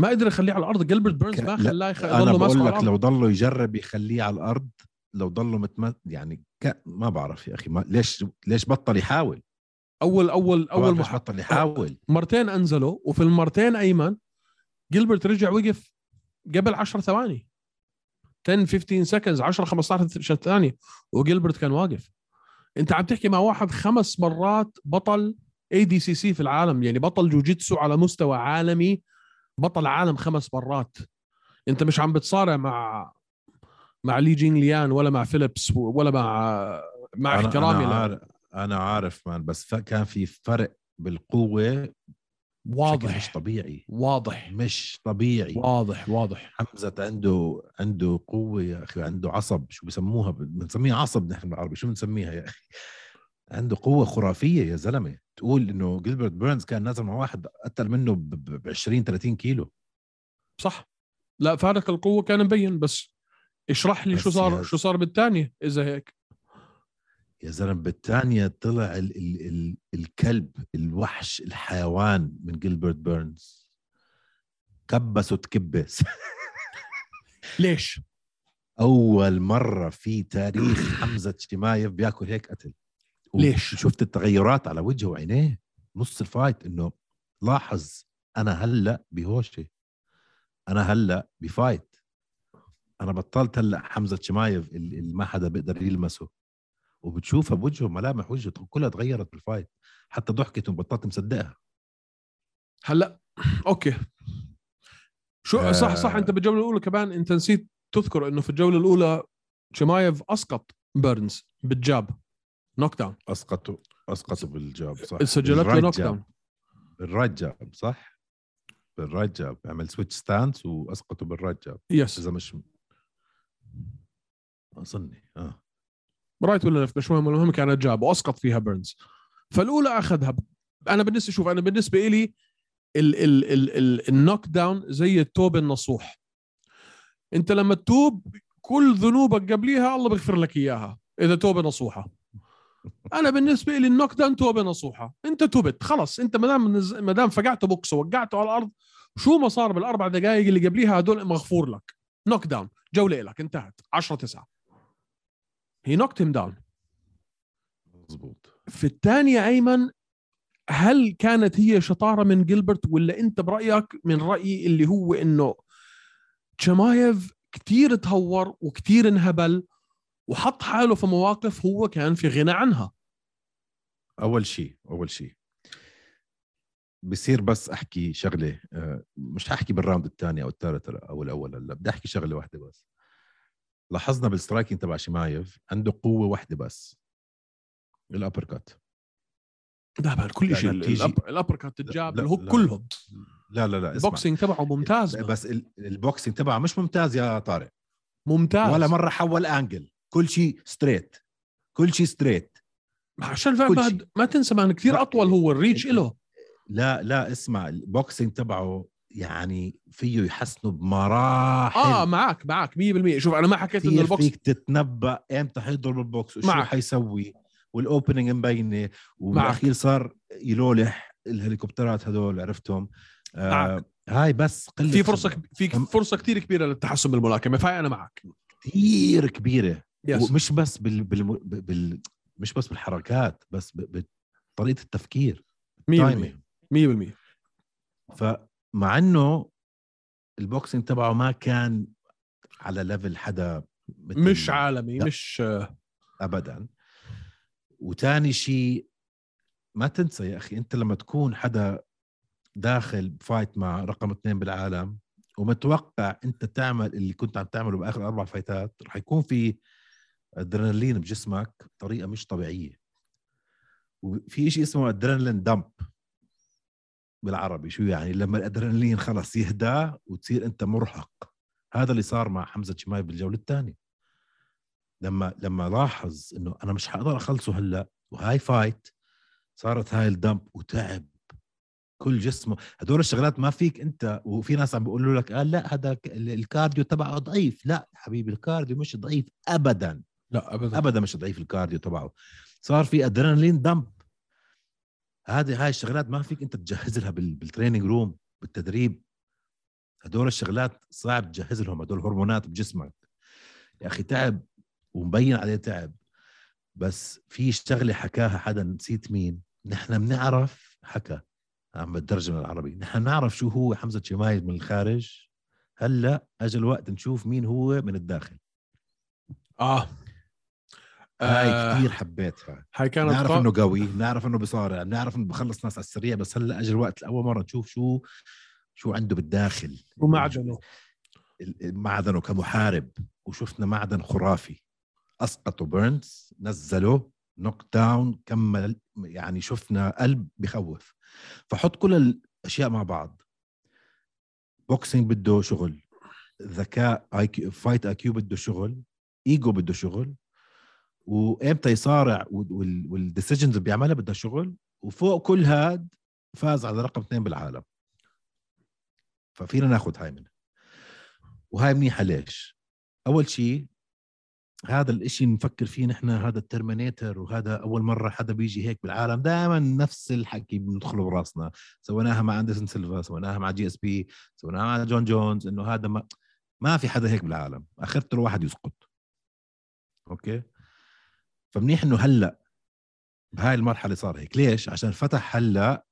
ما قدر يخليه على الأرض. جيلبرت بيرنز ما لا، خلاه يخ... أنا بقول لك لو ضله يجرب يخليه على الأرض لو ضله متم يعني ك... ما بعرف يا أخي ما... ليش ليش بطل يحاول؟ أول أول أول مح... بطل يحاول؟ مرتين أنزلوا وفي المرتين أيمن جيلبرت رجع وقف قبل 10 ثواني 10 15 seconds 10 15 ثانية وجيلبرت كان واقف انت عم تحكي مع واحد خمس مرات بطل ADCC في العالم يعني بطل جوجيتسو على مستوى عالمي بطل عالم خمس مرات انت مش عم بتصارع مع مع لي جين ليان ولا مع فيليبس ولا مع مع أنا- احترامي أنا له. عارف أنا عارف مان بس. كان في فرق بالقوة واضح مش طبيعي. واضح. مش طبيعي. واضح واضح. حمزة عنده عنده قوة يا أخي عنده عصب. شو بسموها بنسميها عصب نحن بالعربي. شو بنسميها يا أخي؟ عنده قوة خرافية يا زلمة. تقول إنه جيلبرت بيرنز كان نازل مع واحد أتقل منه ب 20 30 كيلو. صح. لا فارق القوة كان مبين بس. اشرح لي بس شو صار شو صار بالثانيه إذا هيك. يا زلمة بالثانيه طلع ال ال ال الكلب الوحش الحيوان من جيلبرت بيرنز. كبس وتكبس. ليش؟ أول مرة في تاريخ حمزة شمايف بياكل هيك قتل. ليش؟ شفت التغيرات على وجهه وعينيه. نص ال fight إنه لاحظ أنا هلأ بهوشة. أنا هلأ ب fight. أنا بطلت هلأ حمزة شمايف اللي اللي ما حدا بيقدر يلمسه. وبتشوفها بوجهه ملامح وجهه كلها تغيرت بال fight حتى ضحكته بطلت مصدقها. هلا okay. شو آه. صح صح أنت بالجولة الأولى كمان أنت نسيت تذكر إنه في الجولة الأولى شمايف أسقط بيرنز بال jab. knockdown اسقطوا اسقطوا بال jab صح. سجلت له knock. down بال right jab صح. بال right jab عمل switch stance واسقطوا بال right jab yes إذا مش أظني آه. right ولا left؟ مش مهم المهم كانت jab وأسقط فيها بيرنز. فالأولى أخذها. أنا بالنسبة شوف أنا بالنسبة لي ال ال ال ال ال knockdown زي التوب النصوح. أنت لما تتوب كل ذنوبك قبليها الله بيغفر لك إياها إذا توبه نصوحة. أنا بالنسبة لي ال knockdown توبه نصوحة. أنت تبت خلص أنت ما دام ما دام فقعته بوكس ووقعته على الأرض شو ما صار بالأربع دقائق اللي قبليها هدول مغفور لك. knockdown جولة لك انتهت. 10 9 هي knocked him down مزبوط في الثانية أيمن هل كانت هي شطارة من جيلبرت ولا أنت برأيك من رأيي اللي هو إنه شمايف كتير تهور وكتير انهبل وحط حاله في مواقف هو كان في غنى عنها؟ أول شيء أول شيء. بصير بس أحكي شغلة آه، مش احكي بال round الثاني أو الثالث أو الأول هلا بدي أحكي شغلة واحدة بس. لاحظنا بال striking تبع شمايف عنده قوة واحدة بس. الابر كات لا مان كل شيء ال uppercut ال jab ال hook. كلهم. لا لا لا. البوكسينج تبعه ممتاز. بس ال- ال boxing تبعه مش ممتاز يا طارق. ممتاز. ولا مرة حول angle كل شيء straight كل شيء straight عشان كل ما, تنسى man كثير أطول هو ال reach له لا لا اسمع ال boxing تبعه يعني فيه يحسنه بمراحل. آه معك معك 100% شوف أنا ما حكيت إنه البوكس فيك تتنبأ. إمتى حيضرب البوكس؟ وشو معك. حيسوي؟ وال opening مبينة. وبالاخير صار يلولح الهليكوبترات هدول عرفتهم؟ آه معك. هاي بس قلة في فرصة. كب- في فرصة كثير كبيرة للتحسن بالملاكمة. فهي أنا معك. كثير كبيرة. يس ومش بس بال, بال, بال مش بس بالحركات بس ب- بطريقة التفكير. 100% timing. 100% فمع إنه ال boxing تبعه ما كان على level حدا مش عالمي لا. مش ابدا. وتاني شيء ما تنسى يا أخي أنت لما تكون حدا داخل fight مع رقم اثنين بالعالم ومتوقع أنت تعمل اللي كنت عم تعمله بآخر أربع fight ات رح يكون في ادرينالين بجسمك بطريقة مش طبيعية. وفي شيء اسمه adrenaline dump بالعربي. شو يعني؟ لما الأدرينالين خلص يهدى وتصير أنت مرهق. هذا اللي صار مع حمزة شمايف بالجولة الثانية. لما لما لاحظ إنه أنا مش حقدر أخلصه هلأ وهاي fight صارت هاي ال dump وتعب. كل جسمه. هدول الشغلات ما فيك أنت وفي ناس عم بيقولوا لك قال لأ هذا ال cardio تبعه ضعيف. لأ حبيبي ال cardio مش ضعيف ابدا. لأ ابدا. ابدا مش ضعيف ال cardio تبعه. صار في adrenaline dump هذه هاي الشغلات ما فيك أنت تجهز لها بال- بال training room بالتدريب. هدول الشغلات صعب تجهز لهم هدول هرمونات بجسمك. يا أخي تعب ومبين عليه تعب. بس في شغلة حكاها حدا نسيت مين. نحن بنعرف حكى عم بترجم العربي. نحن نعرف شو هو حمزة شمايف من الخارج. هلأ اجى الوقت نشوف مين هو من الداخل. آه. هاي آه، كثير حبيتها. هاي كانت نعرف إنه قوي نعرف إنه بصارع نعرف إنه بخلص ناس على السريع بس هلأ اجى الوقت لأول مرة نشوف شو شو عنده بالداخل. ومعدنه ال- معدنه كمحارب وشفنا معدن خرافي. اسقطوا بيرنز نزله knockdown كمل يعني شفنا قلب بخوف. فحط كل الأشياء مع بعض. boxing بده شغل ذكاء IQ fight IQ بده شغل ايجو بده شغل وإمتى يصارع وال decisions اللي بيعملها بدها شغل وفوق كل هاد فاز على رقم اثنين بالعالم. ففينا ناخذ هاي منه وهاي منيحة ليش؟ أول شيء هذا الإشي نفكر فيه نحن هذا ال Terminator وهذا أول مرة حدا بيجي هيك بالعالم. دائما نفس الحكي بندخله براسنا. سويناها مع أندرسون سيلفا سويناها مع GSP سويناها مع جون جونز إنه هذا ما ما في حدا هيك بالعالم. آخرته الواحد يسقط. okay؟ فمنيح إنه هلأ بهاي المرحلة صار هيك. ليش؟ عشان فتح هلأ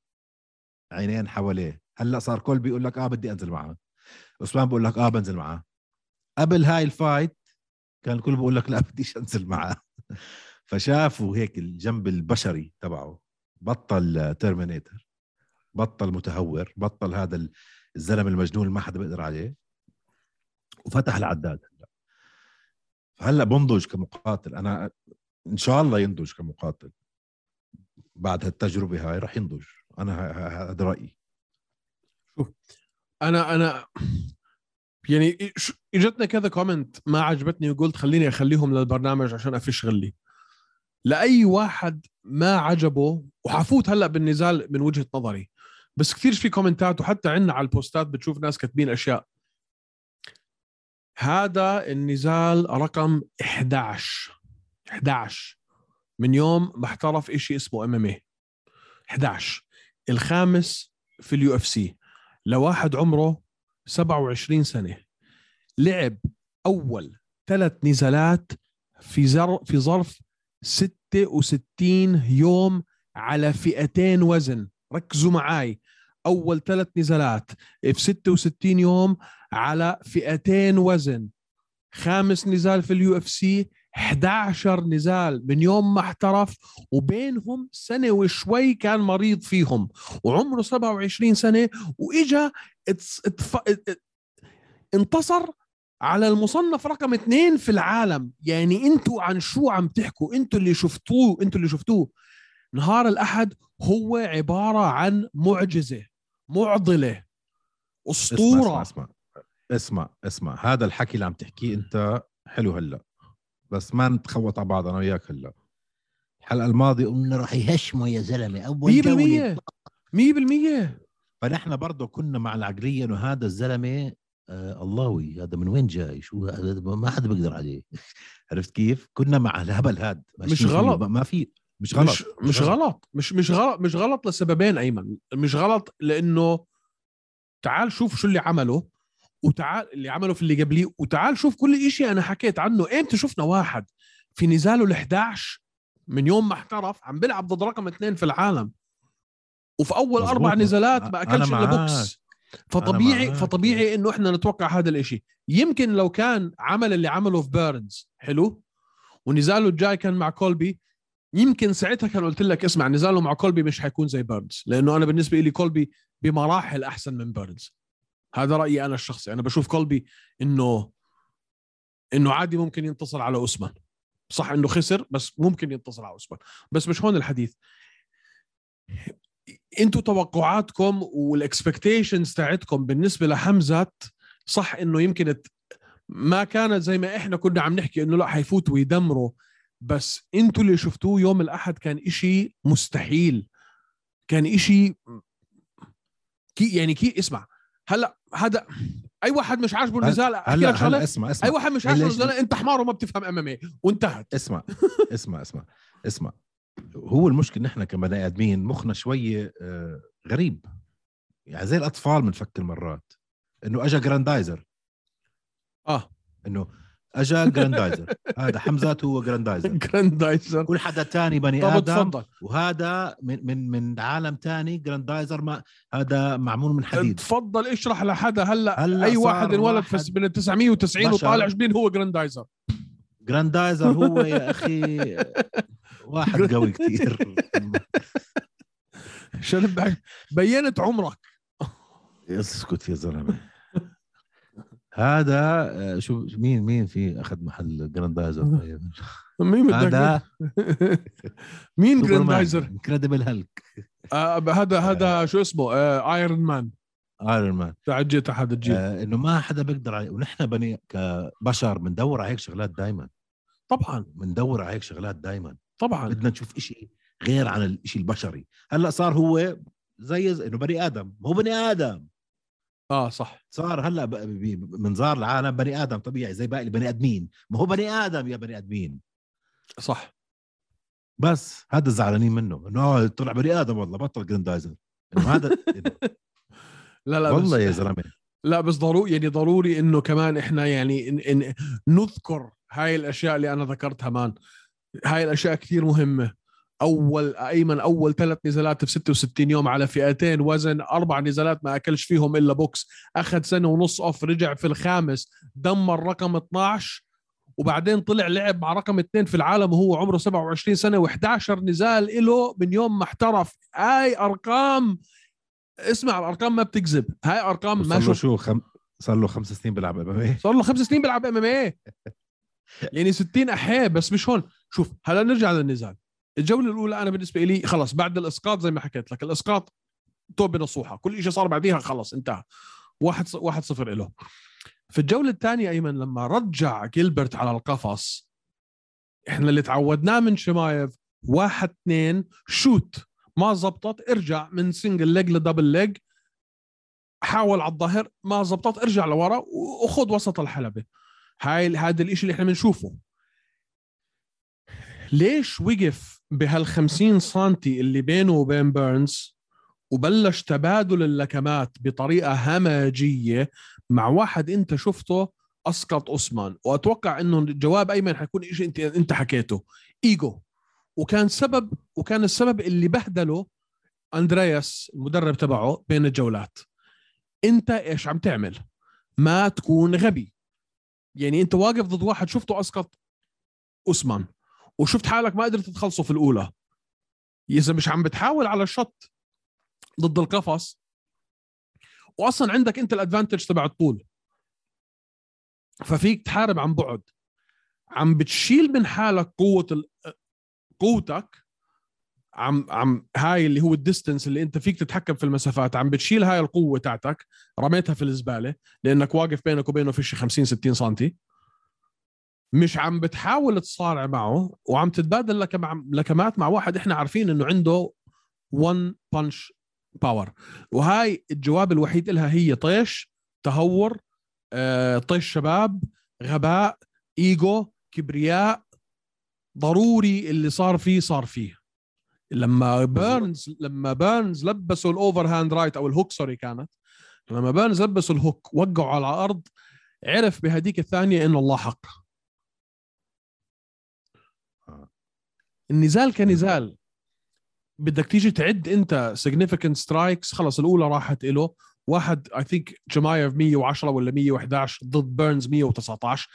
عينين حواليه. هلأ صار كل بيقول لك آه بدي أنزل معه. عثمان بقول لك آه بنزل معاه قبل هاي ال fight كان الكل بقول لك لا بديش أنزل معاه فشافوا هيك الجنب البشري تبعه. بطل terminator. بطل متهور. بطل هذا الزلمه المجنون اللي ما حدا بيقدر عليه. وفتح العداد هلأ. فهلا بنضج كمقاتل. أنا إن شاء الله ينضج كمقاتل. بعد هالتجربة هاي رح ينضج. أنا هذا رأيي. أنا أنا يعني إجتنا كذا comment ما عجبتني وقلت خليني أخليهم للبرنامج عشان أفش غلي. لأي واحد ما عجبه وحفوت هلأ بالنزال من وجهة نظري بس كثير في comment ات وحتى عندنا على ال post ات بتشوف ناس كاتبين أشياء. هذا النزال رقم 11 11 من يوم ما احترف شيء اسمه MMA 11 الخامس في ال UFC. لواحد عمره 27 سنة. لعب أول ثلاث نزالات في زر في ظرف 66 يوم على فئتين وزن. ركزوا معاي. أول ثلاث نزالات في 66 يوم على فئتين وزن. خامس نزال في ال UFC 11 نزال من يوم ما احترف وبينهم سنة وشوي كان مريض فيهم وعمره 27 سنة وإجا اتس- اتف... ات- انتصر على المصنف رقم اثنين في العالم. يعني أنتوا عن شو عم تحكوا؟ أنتوا اللي شفتوه أنتوا اللي شفتوه. نهار الأحد هو عبارة عن معجزة معضلة اسمع أسطورة. اسمع اسمع اسمع اسمع هذا الحكي اللي عم تحكيه أنت حلو هلأ. بس ما نتخوت على بعض أنا وياك هلا. الحلقة الماضيه قلنا رح يهشموا يا زلمة. أول جوله 100% 100% فنحن برضه كنا مع العقلية إنه هذا الزلمة آه اللهوي هذا من وين جاي؟ شو هذا ما حدا بيقدر عليه. عرفت كيف؟ كنا مع الهبل هاد. مش. غلط. ما- في. مش غلط. مش مش غلط. مش مش غلط. مش غلط لسببين أيمن. مش غلط لأنه تعال شوف شو اللي عمله. وتعال اللي عمله في اللي قبليه وتعال شوف كل شيء أنا حكيت عنه إمتى شفنا واحد في نزاله ال11 من يوم ما احترف عم بيلعب ضد رقم اثنين في العالم وفي أول. أربع نزالات ما أكلش إلا. بوكس فطبيعي. فطبيعي إنه إحنا نتوقع هذا الإشي يمكن لو كان عمل اللي عمله في بيرنز حلو ونزاله الجاي كان مع كولبي يمكن ساعتها كان قلت لك اسمع نزاله مع كولبي مش حيكون زي بيرنز لأنه أنا بالنسبة لي كولبي بمراحل أحسن من بيرنز هذا رأيي أنا الشخصي. أنا بشوف كولبي إنه إنه عادي ممكن ينتصر على اوسمان صح إنه خسر بس ممكن ينتصر على اوسمان بس مش هون الحديث. إنتوا توقعاتكم وال expectations تاعتكم بالنسبة لحمزة صح إنه يمكن ما كانت زي ما إحنا كنا عم نحكي إنه لا حيفوت ويدمروا. بس إنتوا اللي شفتوه يوم الأحد كان إشي مستحيل. كان إشي كي يعني كي اسمع. هلأ هذا أي واحد مش عاجبه النزال أحكي هلا لك شغلة. اسمع اسمع. أي واحد مش عاجبه النزال أنت حمار وما بتفهم MMA وانتهت. اسمع اسمع اسمع اسمع. هو المشكلة نحن كبني آدمين مخنا شوية آه، غريب. يعني زي الأطفال بنفكر مرات إنه اجى جراندايزر آه. إنه اجى جراندايزر هذا حمزات هو جراندايزر جراندايزر كل حدا تاني بني طب آدم تفضل وهذا من من من عالم تاني جراندايزر ما هذا معمول من حديد. تفضل اشرح لحدا هلا, هلا أي واحد انولد واحد. في من 990 بشر. وطالع جنين هو جراندايزر جراندايزر هو يا أخي واحد قوي كثير شنو بينت عمرك. اسكت يا زلمة. هذا آه، شو مين مين في أخذ محل جراندايزر؟ طيب. مين هذا مين جراندايزر؟ Incredible Hulk آه هذا هذا شو اسمه؟ آه Iron Man Iron Man تاع هذا الجيل آه إنه ما حدا بيقدر عليه ونحن بني كبشر بندور على هيك شغلات دائما طبعا. بندور على هيك شغلات دائما طبعا. بدنا نشوف إشي غير عن الإشي البشري. هلأ صار هو زي زي- إنه بني آدم. هو بني آدم. آه صح. صار هلأ بمنظار العالم بني آدم طبيعي زي باقي البني آدمين. ما هو بني آدم يا بني آدمين. صح. بس هذا الزعلانين منه إنه آه طلع بني آدم والله بطل جراندايزر. إنه هذا لا لا والله يا زلمة. لا بس ضروري يعني ضروري إنه كمان إحنا يعني إن إن نذكر هاي الأشياء اللي أنا ذكرتها man. هاي الأشياء كثير مهمة. أول أيمن أول ثلاث نزالات في 66 يوم على فئتين وزن أربع نزالات ما أكلش فيهم إلا بوكس. اخذ سنة ونص off رجع في الخامس دمر رقم 12 وبعدين طلع لعب مع رقم اثنين في العالم وهو عمره 27 سنة و11 نزال له من يوم ما احترف. هاي أرقام اسمع الأرقام ما بتكذب. هاي أرقام ما شوف. شو خم... صار له خمس سنين بيلعب إم صار له خمس سنين بيلعب إم إم اي يعني 60 احيه بس مش هون. شوف هلا نرجع للنزال. الجولة الأولى أنا بالنسبة لي خلص بعد الإسقاط زي ما حكيت لك الإسقاط توب نصوحة كل شيء صار بعديها خلص انتهى. واحد واحد صفر له. في الجولة الثانية أيمن لما رجع جيلبرت على القفص إحنا اللي تعودناه من شمايف واحد اثنين shoot ما زبطت ارجع من single leg ل double leg حاول على الظهر ما زبطت ارجع لورا وخذ وسط الحلبة. هاي هذا الإشي اللي إحنا بنشوفه. ليش وقف بهال 50 سنتي اللي بينه وبين بيرنز وبلش تبادل اللكمات بطريقة همجية مع واحد انت شفته أسقط أوسمان. وأتوقع إنه الجواب أيمن حيكون شيء انت أنت حكيته. إيجو. وكان سبب وكان السبب اللي بهدله أندرياس المدرب تبعه بين الجولات. أنت إيش عم تعمل؟ ما تكون غبي. يعني أنت واقف ضد واحد شفته أسقط اسمان وشفت حالك ما قدرت تخلصه في الأولى. إذا مش عم بتحاول على ال shot ضد القفص. واصلا عندك أنت ال advantage تبع الطول. ففيك تحارب عن بعد. عم بتشيل من حالك قوة ال... قوتك. عم عم هاي اللي هو ال distance اللي أنت فيك تتحكم في المسافات. عم بتشيل هاي القوة تاعتك. رميتها في الزبالة. لأنك واقف بينك وبينه في شي 50 60 سنتي. مش عم بتحاول تصارع معه وعم تتبادل لكم لكمات مع واحد إحنا عارفين إنه عنده 1 punch power وهاي الجواب الوحيد لها هي طيش تهور آه، طيش شباب غباء إيجو كبرياء ضروري اللي صار فيه صار فيه. لما بيرنز لما بيرنز لبسوا ال overhand right أو ال hook sorry كانت. لما بيرنز لبسوا ال hook وقعوا على الأرض عرف بهديك الثانية إنه الله حق. النزال كنزال. بدك تيجي تعد انت significant strikes خلص الأولى راحت له واحد I think تشمايف 110 ولا 111 ضد بيرنز 119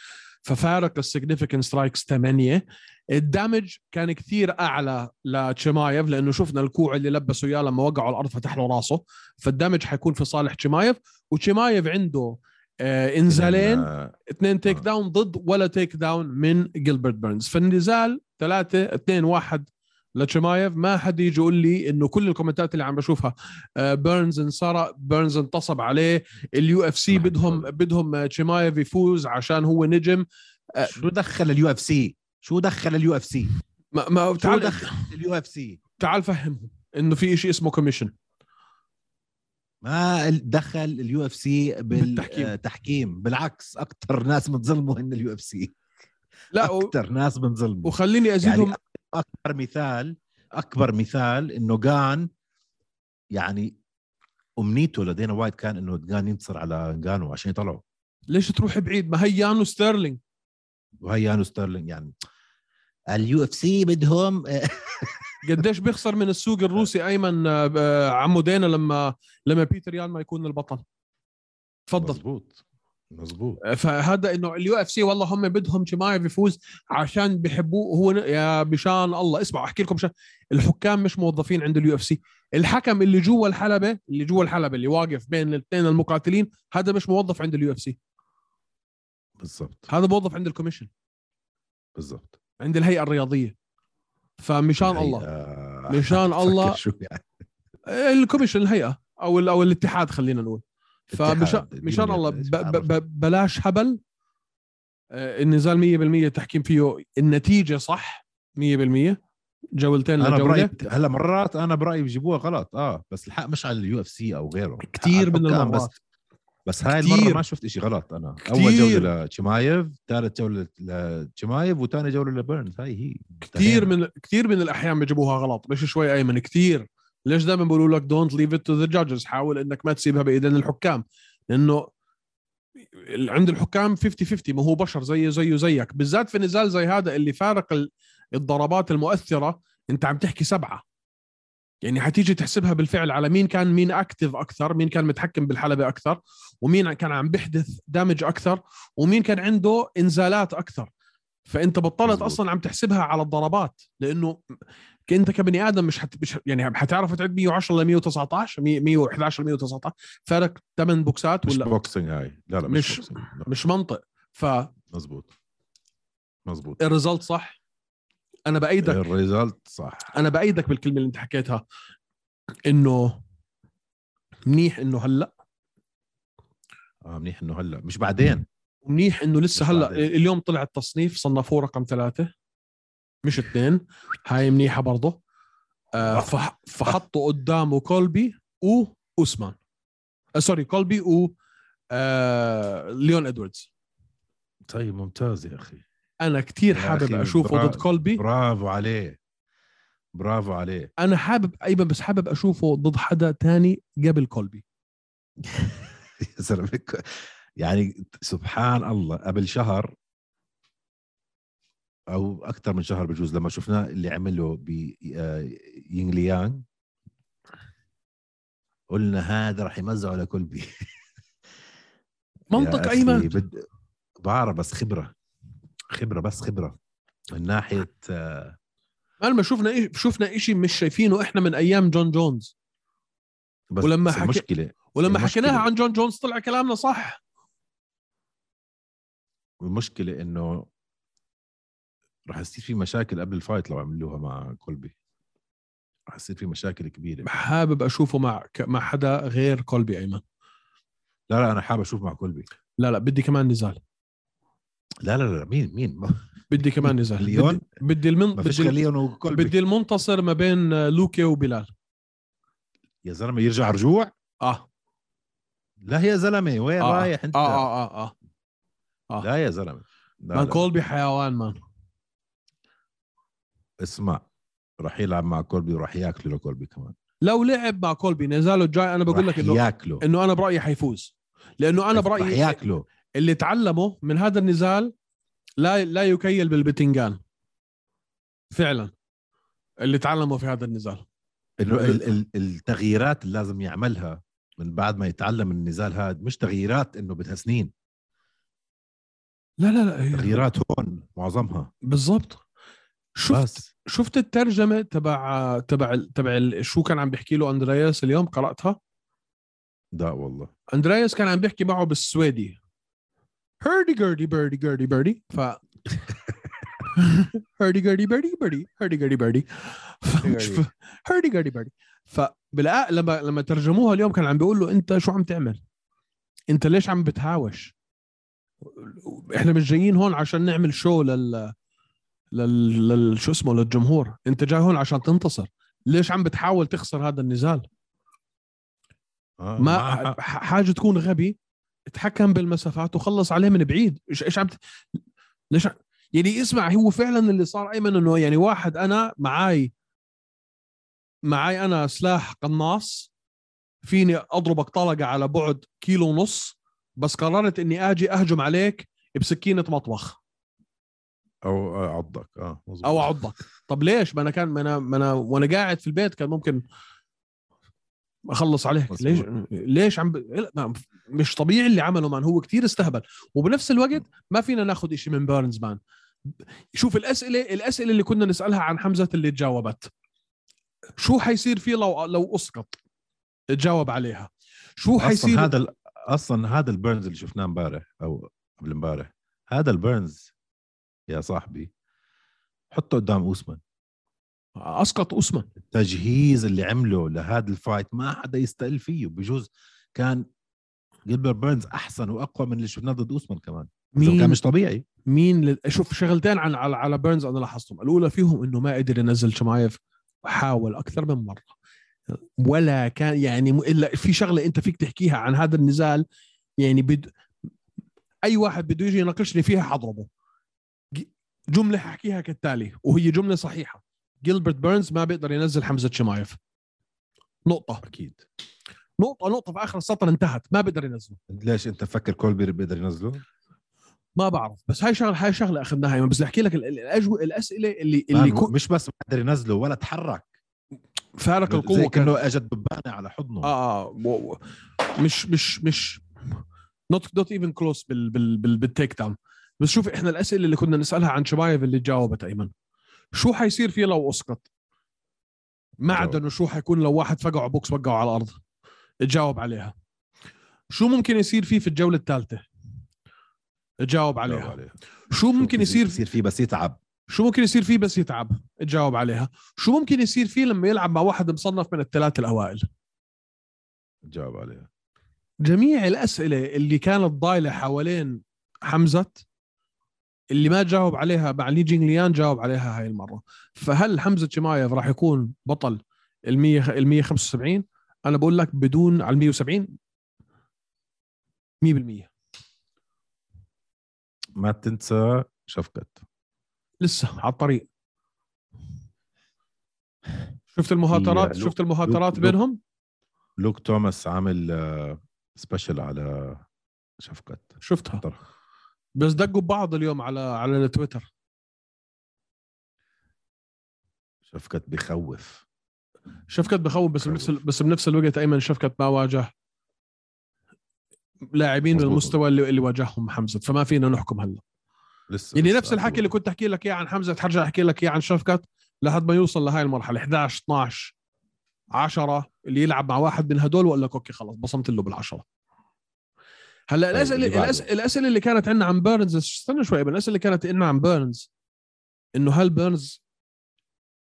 ففارق ال significant strikes 8 ال damage كان كثير أعلى لتشمايف لأنه شفنا الكوع اللي لبسه إياه لما وقعوا على الأرض فتح له راسه. فال damage حيكون في صالح تشمايف وتشمايف عنده آه إنزالين آه، اثنين take آه. down ضد ولا take down من جيلبرت بيرنز فالنزال ثلاثة اثنين واحد لتشمايف. ما حد يجي يقول لي إنه كل ال commentات اللي عم بشوفها بيرنز انسرق بيرنز انتصب عليه. ال UFC بدهم. بدهم آه، تشمايف يفوز عشان هو نجم. آه، شو دخل ال UFC شو دخل ال UFC ما, ما شو تعال دخل اليو اف سي تعال فهمهم إنه في شيء اسمه كوميشن ما دخل اليو اف سي بالتحكيم. بالعكس أكثر ناس بتظلموا هن اليو اف سي لا و- أكثر ناس بنظلموا وخليني ازيدهم يعني أكبر مثال أكبر مثال إنه جان يعني أمنيته لدينا وايت كان إنه جان ينتصر على جانو عشان يطلعوا ليش تروح بعيد؟ ما هي يانو ستيرلينج وهي يانو ستيرلينج يعني ال UFC بدهم. قديش بيخسر من السوق الروسي أيمن آه، آه، عمو دانا لما لما بيتر يان ما يكون البطل؟ تفضل. مزبوط. مزبوط فهذا إنه ال UFC والله هم بدهم تشمايف يفوز عشان بيحبوه. هو يا بشان الله اسمعوا أحكي لكم شان الحكام مش موظفين عند ال UFC الحكم اللي جوا الحلبة اللي جوا الحلبة اللي واقف بين الاثنين المقاتلين هذا مش موظف عند ال UFC بالضبط. هذا موظف عند ال commission. بالضبط. عند الهيئة الرياضية. فمشان الله. مشان الله. شو يعني ال commission الهيئة أو أو الاتحاد خلينا نقول. فمشان دنيا الله إيش ب ب بعرف. ب بلاش هبل. آه، النزال 100% التحكيم فيه النتيجة صح 100% جولتين أنا برأيي لجوله هلا مرات أنا برأيي بيجيبوها غلط. آه بس الحق مش على ال UFC أو غيره. كثير من المرات بس بس هاي كتير. المره ما شفت إشي غلط أنا. أول كتير. جولة لتشمايف ثالث جولة لتشمايف وثاني جولة لبيرنز. هاي هي. كثير. من كثير من الأحيان بيجيبوها غلط. مش شوي أيمن كثير ليش دائما بيقولوا لك don't leave it to the judges حاول إنك ما تسيبها بإيدين الحكام. لأنه عند الحكام 50 50 ما هو بشر زيه زيه زيك. بالذات في نزال زي هذا اللي فارق ال- الضربات المؤثرة أنت عم تحكي سبعة. يعني حتيجي تحسبها بالفعل على مين كان مين active أكثر مين كان متحكم بالحلبة أكثر ومين كان عم بيحدث damage أكثر ومين كان عنده إنزالات أكثر. فأنت بطلت. أصلا عم تحسبها على الضربات لأنه انت كبني آدم مش حت... مش يعني حتعرف تعد 110 ل 119 100 111 ل 119 فرق 8 بوكسات مش ولا boxing هاي. لا لا مش- مش, لا. مش منطق. فال result مزبوط مزبوط صح. أنا بأيدك. ال result صح. أنا بأيدك بالكلمة اللي أنت حكيتها. إنه منيح إنه هلأ. آه منيح إنه هلأ. مش بعدين. ومنيح إنه لسه مش هلأ. بعدين. اليوم طلع التصنيف صنفوه رقم ثلاثة. مش اثنين. هاي منيحة برضه. آه فح فحطوا قدامه كولبي وأوسمان آه sorry كولبي و آه ليون إدواردز. طيب ممتاز يا أخي. أنا كتير يا حابب أشوفه ضد كولبي. برافو عليه. برافو عليه. أنا حابب أيضا بس حابب أشوفه ضد حدا تاني قبل كولبي. يا زلمه يعني سبحان الله قبل شهر أو أكثر من شهر بجوز لما شفناه اللي عمله ب يينغ ليانغ قلنا هذا راح يمزعه لكولبي منطق أيمن. بد... بعرف بس خبرة. خبرة بس خبرة. من ناحية آه، ما شفنا إيه شفنا إشي مش شايفينه إحنا من أيام جون جونز. بس ولما حكي- المشكلة ولما المشكلة- حكيناها عن جون جونز طلع كلامنا صح. المشكلة إنه رح يصير في مشاكل قبل ال fight لو عملوها مع كولبي. رح يصير في مشاكل كبيرة. حابب أشوفه مع ك- مع حدا غير كولبي أيمن. لا لا أنا حابب أشوف مع كولبي. لا لا بدي كمان نزال. لا لا لا مين مين؟ ما بدي كمان نزال. ليون؟ بدي, بدي المن... ما فيش بدي, ليون وكولبي. بدي المنتصر ما بين آه، لوكيه وبلال. يا زلمة يرجع رجوع؟ آه. لا يا زلمة وين آه. رايح أنت؟ آه آه آه, آه. آه. لا يا زلمة. man. كولبي حيوان man. اسمع راح يلعب مع كولبي وراح ياكله لكولبي كمان. لو لعب مع كولبي نزاله الجاي أنا بقول لك إنه ياكله. إنه أنا برأيي حيفوز. لأنه أنا برأيي ياكله. اللي تعلمه من هذا النزال لا لا يكيل بالبتنجان. فعلا. اللي تعلمه في هذا النزال. إنه ال- ال- التغييرات اللي لازم يعملها من بعد ما يتعلم النزال هذا مش تغييرات إنه بدها سنين. لا لا لا. تغييرات هون معظمها. بالضبط. شفت بس. شفت الترجمة تبع تبع تبع شو كان عم بيحكي له أندرياس اليوم؟ قرأتها؟ لا والله. أندرياس كان عم بيحكي معه بالسويدي. هيردي جيردي بيردي جيردي بيردي ف هيردي جيردي بيردي بيردي هيردي جيردي بيردي. هيردي جيردي. بيردي. فبلا لما لما ترجموها اليوم كان عم بيقول له أنت شو عم تعمل؟ أنت ليش عم بتهاوش؟ إحنا مش جايين هون عشان نعمل شو لل لل, لل... شو اسمه للجمهور. انت جاي هون عشان تنتصر. ليش عم بتحاول تخسر هذا النزال؟ آه ما حاجة تكون غبي اتحكم بالمسافات وخلص عليه من بعيد. إيش إيش عم ت... ليش يعني اسمع هو فعلا اللي صار أيمن إنه يعني واحد أنا معاي معاي أنا سلاح قناص فيني أضربك طلقة على بعد كيلو ونص بس قررت إني آجي أهجم عليك بسكينة مطبخ. أو عضك آه مزبوط. أو أعضك. طب ليش؟ ما أنا كان ما أنا ما أنا وأنا قاعد في البيت كان ممكن أخلص عليك. مظبوط. ليش؟ ليش عم ب... مش طبيعي اللي عمله man هو كتير استهبل. وبنفس الوقت ما فينا ناخذ شيء من بيرنز man. شوف الأسئلة الأسئلة اللي كنا نسألها عن حمزة اللي تجاوبت. شو حيصير فيه لو لو أسقط؟ تجاوب عليها. شو أصلا حيصير؟ هذا ال- أصلا هذا البيرنز اللي شفناه امبارح أو قبل امبارح. هذا البيرنز يا صاحبي. حطه قدام أوسمان. أسقط اسمن التجهيز اللي عمله لهذا ال fight ما حدا يستقل فيه بجوز كان جيلبر بيرنز أحسن وأقوى من اللي شفناه ضد أوسمان كمان. إذا كان مين مش طبيعي. مين ل... شوف شغلتين عن على على بيرنز أنا لاحظتهم. الأولى فيهم إنه ما قدر ينزل شمايف وحاول أكثر من مرة. ولا كان يعني إلا في شغلة أنت فيك تحكيها عن هذا النزال يعني بد... أي واحد بده يجي يناقشني فيها حضربه. جملة ححكيها كالتالي وهي جملة صحيحة. جيلبرت بيرنز ما بيقدر ينزل حمزة شمايف. نقطة. أكيد. نقطة نقطة في آخر السطر انتهت ما بيقدر ينزله. ليش أنت فكر كولبي بيقدر ينزله؟ ما بعرف بس هاي شغلة هاي شغلة اخذناها يعني بس احكي لك ال- ال- الأجو... الأسئلة اللي اللي كو... مش بس ما قدر ينزله ولا تحرك. فارق زي القوه كان كأنه اجت دبانة على حضنه. آه آه. مش مش مش not not even close بال بال بال بال takedown. بس شوف إحنا الأسئلة اللي كنا نسألها عن شمايف اللي جاوبت أيمن. شو حيصير فيه لو أسقط؟ ما عدا جاوب. انه شو حيكون لو واحد فقعه بوكس وقعه على الأرض؟ تجاوب عليها. شو ممكن يصير فيه في الجولة الثالثة؟ تجاوب عليها. شو ممكن يصير يصير فيه بس يتعب. شو ممكن يصير فيه بس يتعب؟ تجاوب عليها. شو ممكن يصير فيه لما يلعب مع واحد مصنف من الثلاث الأوائل؟ جاوب عليها. جميع الأسئلة اللي كانت ضايلة حوالين حمزة اللي ما جاوب عليها مع لي جينغ ليان جاوب عليها هاي المرة. فهل حمزة شمايف راح يكون بطل ال 100 ال 175 أنا بقول لك بدون على ال 170 100% ما تنسى شفكت. لسه على الطريق. شفت المهاترات؟ شفت المهاترات لوك- بينهم؟ لوك توماس عامل آه، special على شفكت. شفتها. بس دقوا ببعض اليوم على على التويتر. شفكت بخوف. شفكت بخوف بس بنفس بس بنفس الوقت أيمن شفكت ما واجه لاعبين. بالمستوى اللي, اللي واجههم حمزة. فما فينا نحكم هلا. لسه يعني لسه نفس الحكي اللي كنت أحكي لك إياه عن حمزة حرجع أحكي لك إياه عن شفكت لحد ما يوصل لهاي المرحلة. 11 12 10 اللي يلعب مع واحد من هدول وأقول لك okay خلص بصمت له بالعشرة. هلا طيب، الاسئله الأسئلة اللي كانت عندنا عن بيرنز استنى شوي الأسئلة اللي كانت عندنا عن بيرنز إنه هل بيرنز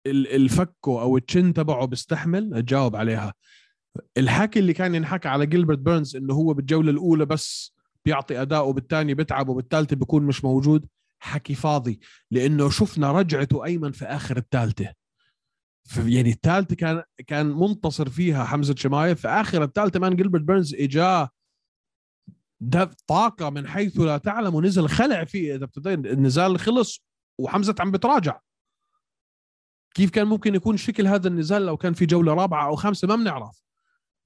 ال- فكه أو ال chin تبعه بيستحمل؟ جاوب عليها. الحكي اللي كان ينحكى على جيلبرت بيرنز إنه هو بالجولة الأولى بس بيعطي أداء وبالثاني بيتعب وبالثالثه بيكون مش موجود حكي فاضي لإنه شفنا رجعته أيمن في آخر الثالثه يعني الثالثه كان كان منتصر فيها حمزة شمايف في آخر الثالثه man جيلبرت بيرنز إجاه ده طاقة من حيث لا تعلم ونزل خلع فيه إذا النزال خلص وحمزة عم بتراجع. كيف كان ممكن يكون شكل هذا النزال لو كان في جولة رابعة أو خامسة ما بنعرف.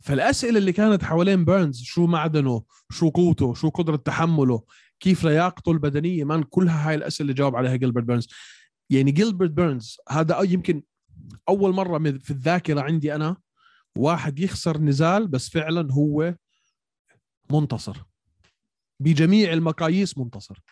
فالأسئلة اللي كانت حوالين بيرنز شو معدنه شو قوته شو قدرة تحمله كيف لياقته البدنية man كلها هاي الأسئلة اللي جاوب عليها جيلبرت بيرنز. يعني جيلبرت بيرنز هذا يمكن أول مرة في الذاكرة عندي أنا واحد يخسر نزال بس فعلا هو منتصر. بجميع المقاييس منتصر.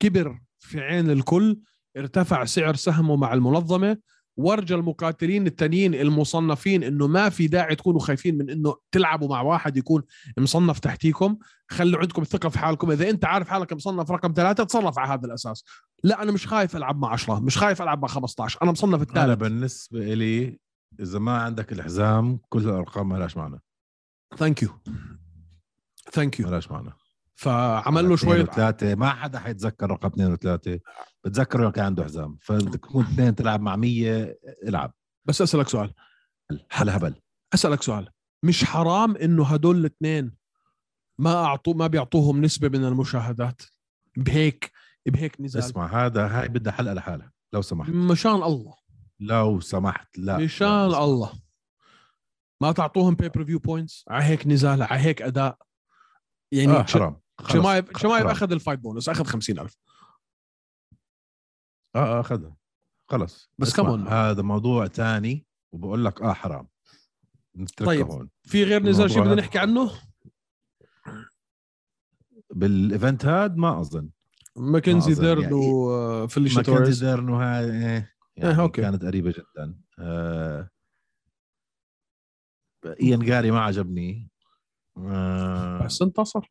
كبر في عين الكل ارتفع سعر سهمه مع المنظمة ورجى المقاتلين التانيين المصنفين إنه ما في داعي تكونوا خايفين من إنه تلعبوا مع واحد يكون مصنف تحتيكم. خلوا عندكم الثقه في حالكم. إذا أنت عارف حالك مصنف رقم ثلاثة تصرف على هذا الأساس. لا أنا مش خايف ألعب مع 10 مش خايف ألعب مع 15 أنا مصنف أنا الثالث بالنسبة لي إذا ما عندك الحزام كل الأرقام ما لهاش معنى. ثانك يو thank you ما لهاش معنى. فعمل له شوية ثلاثة ما حدا حيتذكر رقم اثنين وثلاثة. بتذكره لو كان عنده حزام. فبدك تكون اثنين تلعب مع مية العب. بس أسألك سؤال. هلا هبل؟ أسألك سؤال. مش حرام إنه هدول الاثنين ما اعطوا ما بيعطوهم نسبة من المشاهدات؟ بهيك بهيك نزال. اسمع هذا هاي بدها حلقة لحالها. لو سمحت. مشان الله. لو سمحت لا. مشان لا،. الله. ما تعطوهم pay per view points على هيك نزال على هيك أداء. يعني ش- حرام. شمايف حرام. أخذ ال fight bonus أخذ 50000 آه آه اخذها خلص. بس كمان. هذا موضوع تاني وبقول لك آه حرام. طيب. هون. في غير نزال شيء بدنا نحكي عنه؟ بال event هذا ما أظن. ماكنزي ديرن يعني- وفيليشيا ماكنزي ديرن وهاي إيه يعني okay. كانت قريبة جدا. آه إيان جاري ما عجبني. آه بس انتصر.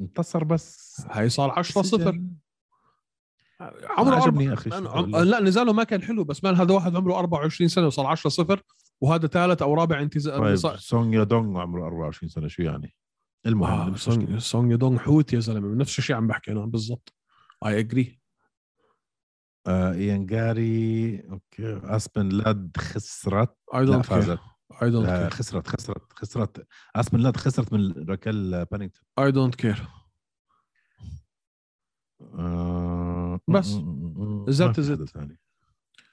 انتصر بس هي صار 10 0 سجن. عمره عجبني. يا عم... لك؟ لا نزاله ما كان حلو بس man هذا واحد عمره 24 سنة وصار 10 0 وهذا ثالث أو رابع انتصار طيب صار- سونج يادونغ عمره 24 سنة شو يعني المهم آه سونج. سونج يدونغ حوت يا زلمة نفس الشيء عم بحكي أنا بالضبط اي اجري آه إيان جاري أوكي أسبن لاد خسرت اي دونت فازت اي دونت آه كير خسرت خسرت خسرت. اسبن لاد خسرت من راكل بانينغتون. اي دونت كير آه بس. زت ثاني.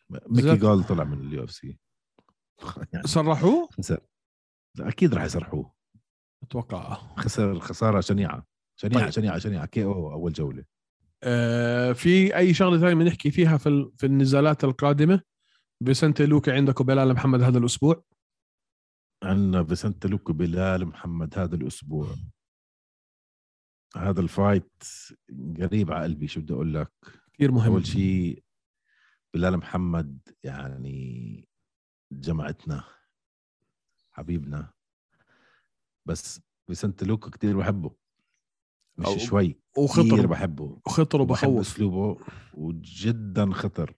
ميكي. جول طلع من اليو اف سي يعني صرحوه؟ خسر. لا، أكيد راح يصرحوه. أتوقع. خسر خسارة شنيعة. شنيعة طيب. شنيعة شنيعة. KO أول جولة. آه في أي شغلة ثانية بنحكي فيها في. في النزالات القادمة؟ فيسنتي لوكي عندك وبلال محمد هذا الأسبوع. عندنا فيسنت لوكو بلال محمد هذا الأسبوع. هذا ال fight قريب على قلبي شو بدي أقول لك؟ كثير مهم. أول شيء بلال محمد يعني جمعتنا حبيبنا. بس فيسنت لوكو كتير بحبه. مش أو- شوي وخطر. بحبه. وخطر وبخوف أسلوبه وجدا خطر.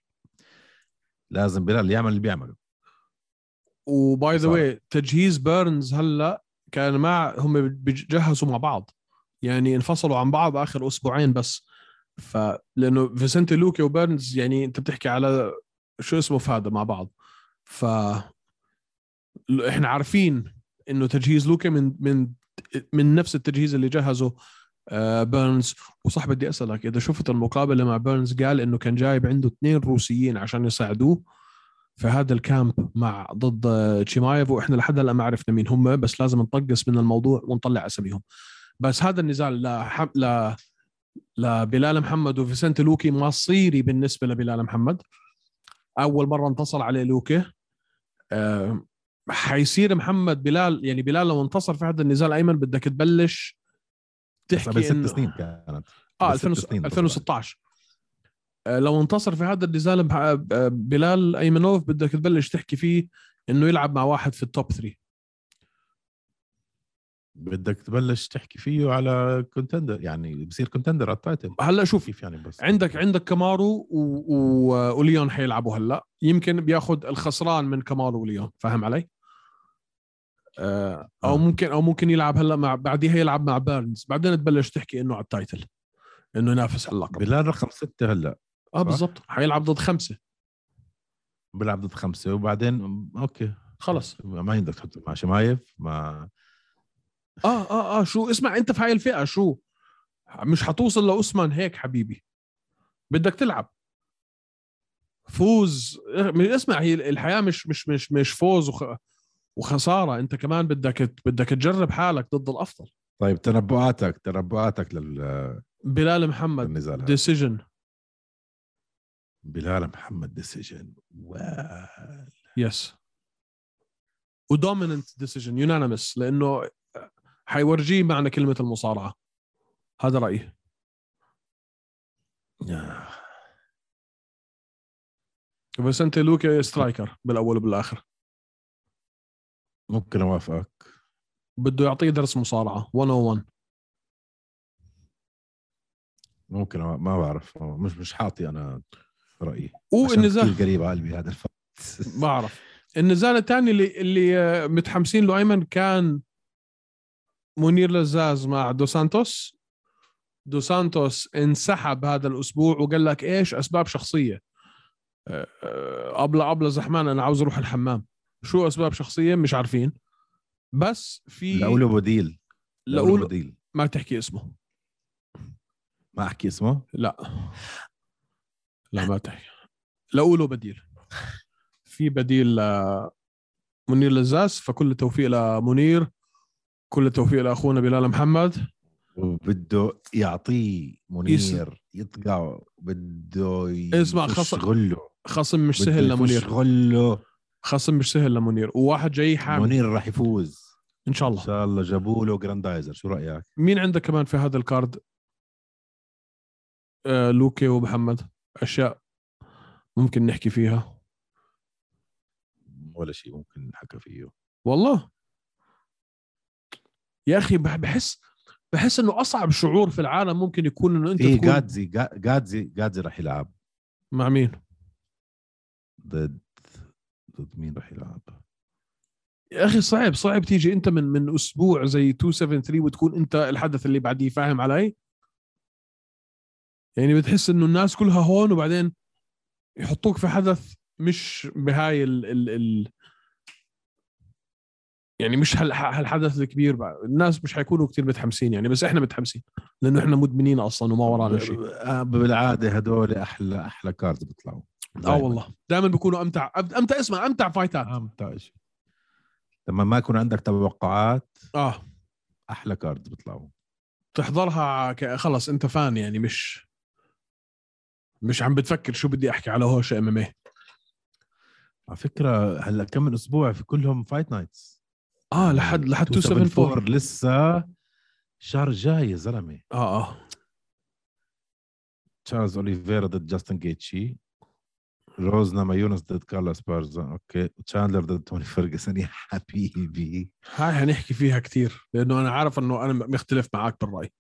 لازم بلال يعمل اللي بيعمله. و by the. way تجهيز بيرنز هلأ كان مع هم بيجهزوا مع بعض. يعني انفصلوا عن بعض آخر أسبوعين بس. فلانه فيسنتي لوكي وبيرنز يعني أنت بتحكي على شو اسمه هذا مع بعض. ف إحنا عارفين إنه تجهيز لوكي من من من نفس التجهيز اللي جهزه آه، بيرنز. وصح بدي أسألك إذا شفت المقابلة مع بيرنز قال إنه كان جايب عنده اثنين روسيين عشان يساعدوه. في هذا ال camp مع ضد تشيمايف وإحنا لحد هلأ ما عرفنا مين هم بس لازم نطقس من الموضوع ونطلع أساميهم. بس هذا النزال لحم... ل لبلال محمد وفيسنت لوكي مصيري بالنسبة لبلال محمد. أول مرة انتصر عليه لوكي. أه حيصير محمد بلال يعني بلال لو انتصر في هذا النزال أيمن بدك تبلش بس قبل تحكي ست سنين كانت. آه بس ست 2000 سنين 2016 آه، لو انتصر في هذا النزال آه، بلال أيمنوف بدك تبلش تحكي فيه إنه يلعب مع واحد في ال top 3 بدك تبلش تحكي فيه على contender يعني بصير contender على ال title هلأ شوف كيف يعني بس؟ عندك عندك كامارو و... و... وليون حيلعبوا هلأ. يمكن بياخذ الخسران من كامارو وليون فاهم علي؟ آه، أو آه. ممكن أو ممكن يلعب هلأ مع بعديها يلعب مع بيرنز بعدين تبلش تحكي إنه على ال title إنه ينافس على اللقب بلال رقم ستة هلأ. آه بالضبط. حيلعب ضد خمسة. بيلعب ضد خمسة وبعدين أوكي. خلص ما عندك تحط مع شمايف مع آه آه آه شو اسمع أنت في هاي الفئة شو؟ مش حتوصل لأوسمان هيك حبيبي. بدك تلعب. فوز. اسمع هي الحياة مش مش مش مش فوز وخ... وخسارة. أنت كمان بدك بدك تجرب حالك ضد الأفضل. طيب تنبؤاتك تنبؤاتك لل- بلال محمد. decision بلال محمد decision وال yes و dominant decision unanimous لأنه حيورجيه معنى كلمة المصارعة. هذا رأيي. بس أنت لوكا striker بالأول وبالآخر. ممكن أوافقك. بده يعطيه درس مصارعة 101 ممكن ما بعرف مش مش حاطي أنا. رأيي عشان والنزال قريب على قلبي هذا الفرق بعرف النزال الثاني اللي اللي آه، متحمسين له أيمن كان منير لزاز مع دو سانتوس. دو سانتوس انسحب هذا الأسبوع وقال لك إيش؟ أسباب شخصية. آه، آه، أبلة أبلة زحمان أنا عاوز أروح الحمام. شو أسباب شخصية؟ مش عارفين. بس في لاقوله بديل. لاقول بديل. ما تحكي اسمه. ما أحكي اسمه؟ لا. لا ما تحكي لاقوله بديل. في بديل منير لزاز فكل التوفيق لمنير كل التوفيق لأخونا بلال محمد. وبده يعطيه منير يطقعه بده اسمع، خص- يشغله خصم مش سهل لمنير. يشغله خصم مش سهل لمنير. وواحد جاي حامل. منير راح يفوز. إن شاء إن الله شاء الله. جابوا له جراندايزر. شو رأيك؟ مين عندك كمان في هذا ال card؟ آه لوكي ومحمد. أشياء ممكن نحكي فيها؟ ولا شيء ممكن نحكى فيه. والله. يا أخي بح- بحس بحس إنه أصعب شعور في العالم ممكن يكون إنه أنت في تكون جادزي جا- جادزي جادزي راح يلعب. مع مين؟ ضد ضد مين راح يلعب؟ يا أخي صعب صعب تيجي أنت من من أسبوع زي 273 وتكون أنت الحدث اللي بعديه فاهم علي؟ يعني بتحس إنه الناس كلها هون وبعدين يحطوك في حدث مش بهاي ال ال ال يعني مش هال- هالحدث الكبير بقى. الناس مش حيكونوا كتير متحمسين يعني بس إحنا متحمسين لأنه إحنا مدمنين أصلا وما ورانا شيء. آه، بالعادة هدول أحلى أحلى cards بيطلعوا. آه والله. دائما بيكونوا امتع أمتع اسمع أمتع fight ات أمتع شيء. لما ما يكون عندك توقعات آه. أحلى cards بيطلعوا. تحضرها ك- خلص أنت fan يعني مش مش عم بتفكر شو بدي أحكي على هوش إم إم على فكرة هلأ كم من أسبوع في كلهم fight nights آه لحد لحد 274 لسه الشهر الجاي يا زلمة. آه آه. تشارلز اوليفيرا ضد جاستن جيتشي روز نامايونس ضد كارلا اسبارزا أوكي. تشاندلر ضد توني فيرجسون يا حبيبي. هاي حنحكي فيها كثير لأنه أنا عارف إنه أنا مختلف معك بالرأي.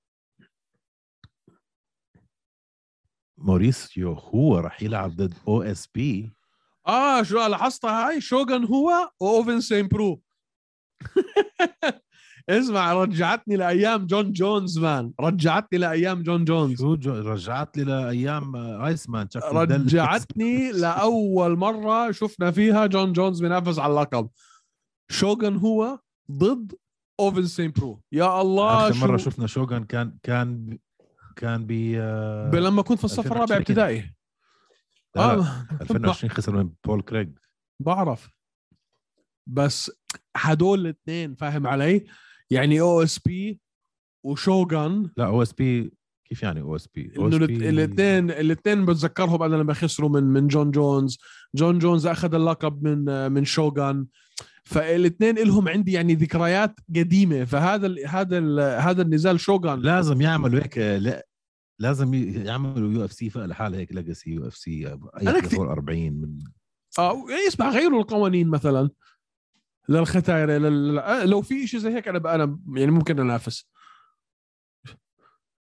موريسيو هو راح يلعب ضد OS P آه شو لاحظتها هاي؟ شوغان هو واوفن سين برو. اسمع رجعتني لأيام جون جونز man. رجعتني لأيام جون جونز. شو جو- رجعت لي لايام ايس مان. رجعتني لأول مرة شفنا فيها جون جونز بينافس على اللقب. شوغان هو ضد أوفن سين برو. يا الله آخر مرة شو شفنا شوغان كان كان كان ب آه، لما كنت في الصف 2020 الرابع ابتدائي. آه 2020 خسر من بول كريغ. بعرف. بس هدول الاثنين فاهم علي؟ يعني OSP وشوغان. لا OSP كيف يعني OSP؟ إنه الاثنين الاثنين بتذكرهم أنا لما خسروا من من جون جونز. جون جونز أخذ اللقب من من شوغان. فالاثنين لهم عندي يعني ذكريات قديمة. فهذا ال هذا ال هذا النزال شوغان. لازم يعملوا هيك لا لازم يعملوا UFC لحالها هيك legacy UFC اي كتير- 40 من آه يعني اسمع غيروا القوانين مثلا للختايره لل... آه، لو في شيء زي هيك أنا أنا يعني ممكن أنافس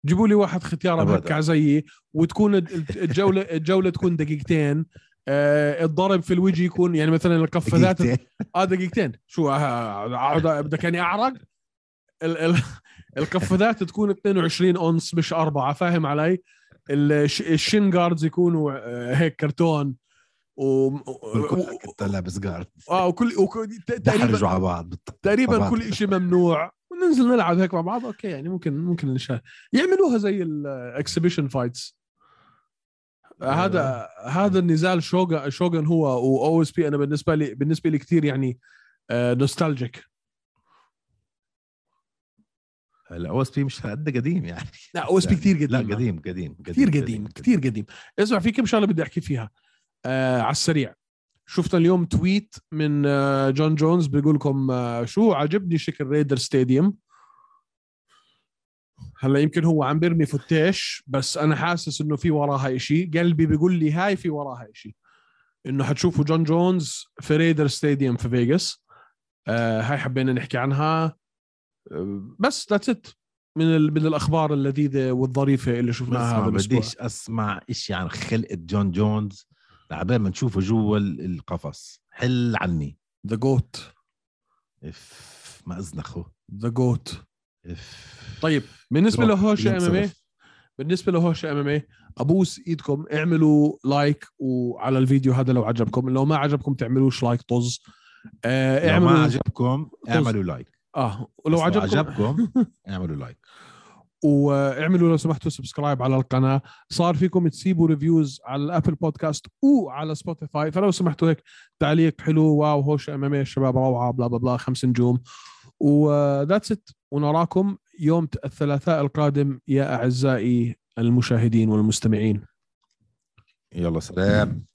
جيبوا لي واحد ختيارة. مهكع زيي وتكون الج- الجولة الجولة تكون دقيقتين آه الضرب في الوجه يكون يعني مثلا القفازات دقيقتين. آه دقيقتين شو آه، اقعد بدك يعني أعرق ال... ال... القفازات تكون 22 أونس مش أربعة فاهم علي؟ الش... ال shin guards يكونوا آه، هيك كرتون و... انت لابس guard آه وكل, وكل تقريبا على بعض تقريبا. كل شيء ممنوع. وننزل نلعب هيك مع بعض okay يعني ممكن ممكن نشاهد يعملوها زي ال exhibition fights هذا هذا النزال شوغان شوغان هو و OSP أنا بالنسبة لي بالنسبة لي كثير يعني nostalgic ال OSP مش قد قديم يعني. لا OSP كثير قديم لا قديم. قديم كثير قديم كثير قديم اسمع في كم شغلة بدي أحكي فيها. آه على السريع. شفنا اليوم tweet من آه جون جونز بيقول لكم آه شو عجبني شكل Raider Stadium هلأ يمكن هو عم بيرمي فتيش بس أنا حاسس إنه في وراها إشي. قلبي بيقول لي هاي في وراها إشي. إنه حتشوفوا جون جونز في Raider Stadium في فيغاس آه هاي حبينا نحكي عنها. آه بس that's it من من الأخبار اللذيذة والظريفة اللي شفناها هذا الأسبوع. بديش أسمع إشي عن خلقه جون جونز. لعبال ما نشوفه جوا ال- القفص. حل عني. the GOAT إف ما أزنخه. the GOAT إف. طيب بالنسبة لهوش MMA. بالنسبة لهوش MMA أبوس إيدكم اعملوا like وعلى الفيديو هذا لو عجبكم. لو ما عجبكم تعملوش like طز. آه لو اعملوا ما عجبكم اعملوا like آه ولو عجبكم عجبكم اعملوا لايك واعملوا لو سمحتوا subscribe على القناة. صار فيكم تسيبوا reviews على ال Apple Podcast وعلى Spotify فلو سمحتوا هيك تعليق حلو wow هوش MMA الشباب روعة blah blah blah خمس نجوم. وذاتس ات ونراكم يوم الثلاثاء القادم يا أعزائي المشاهدين والمستمعين. يلا سلام.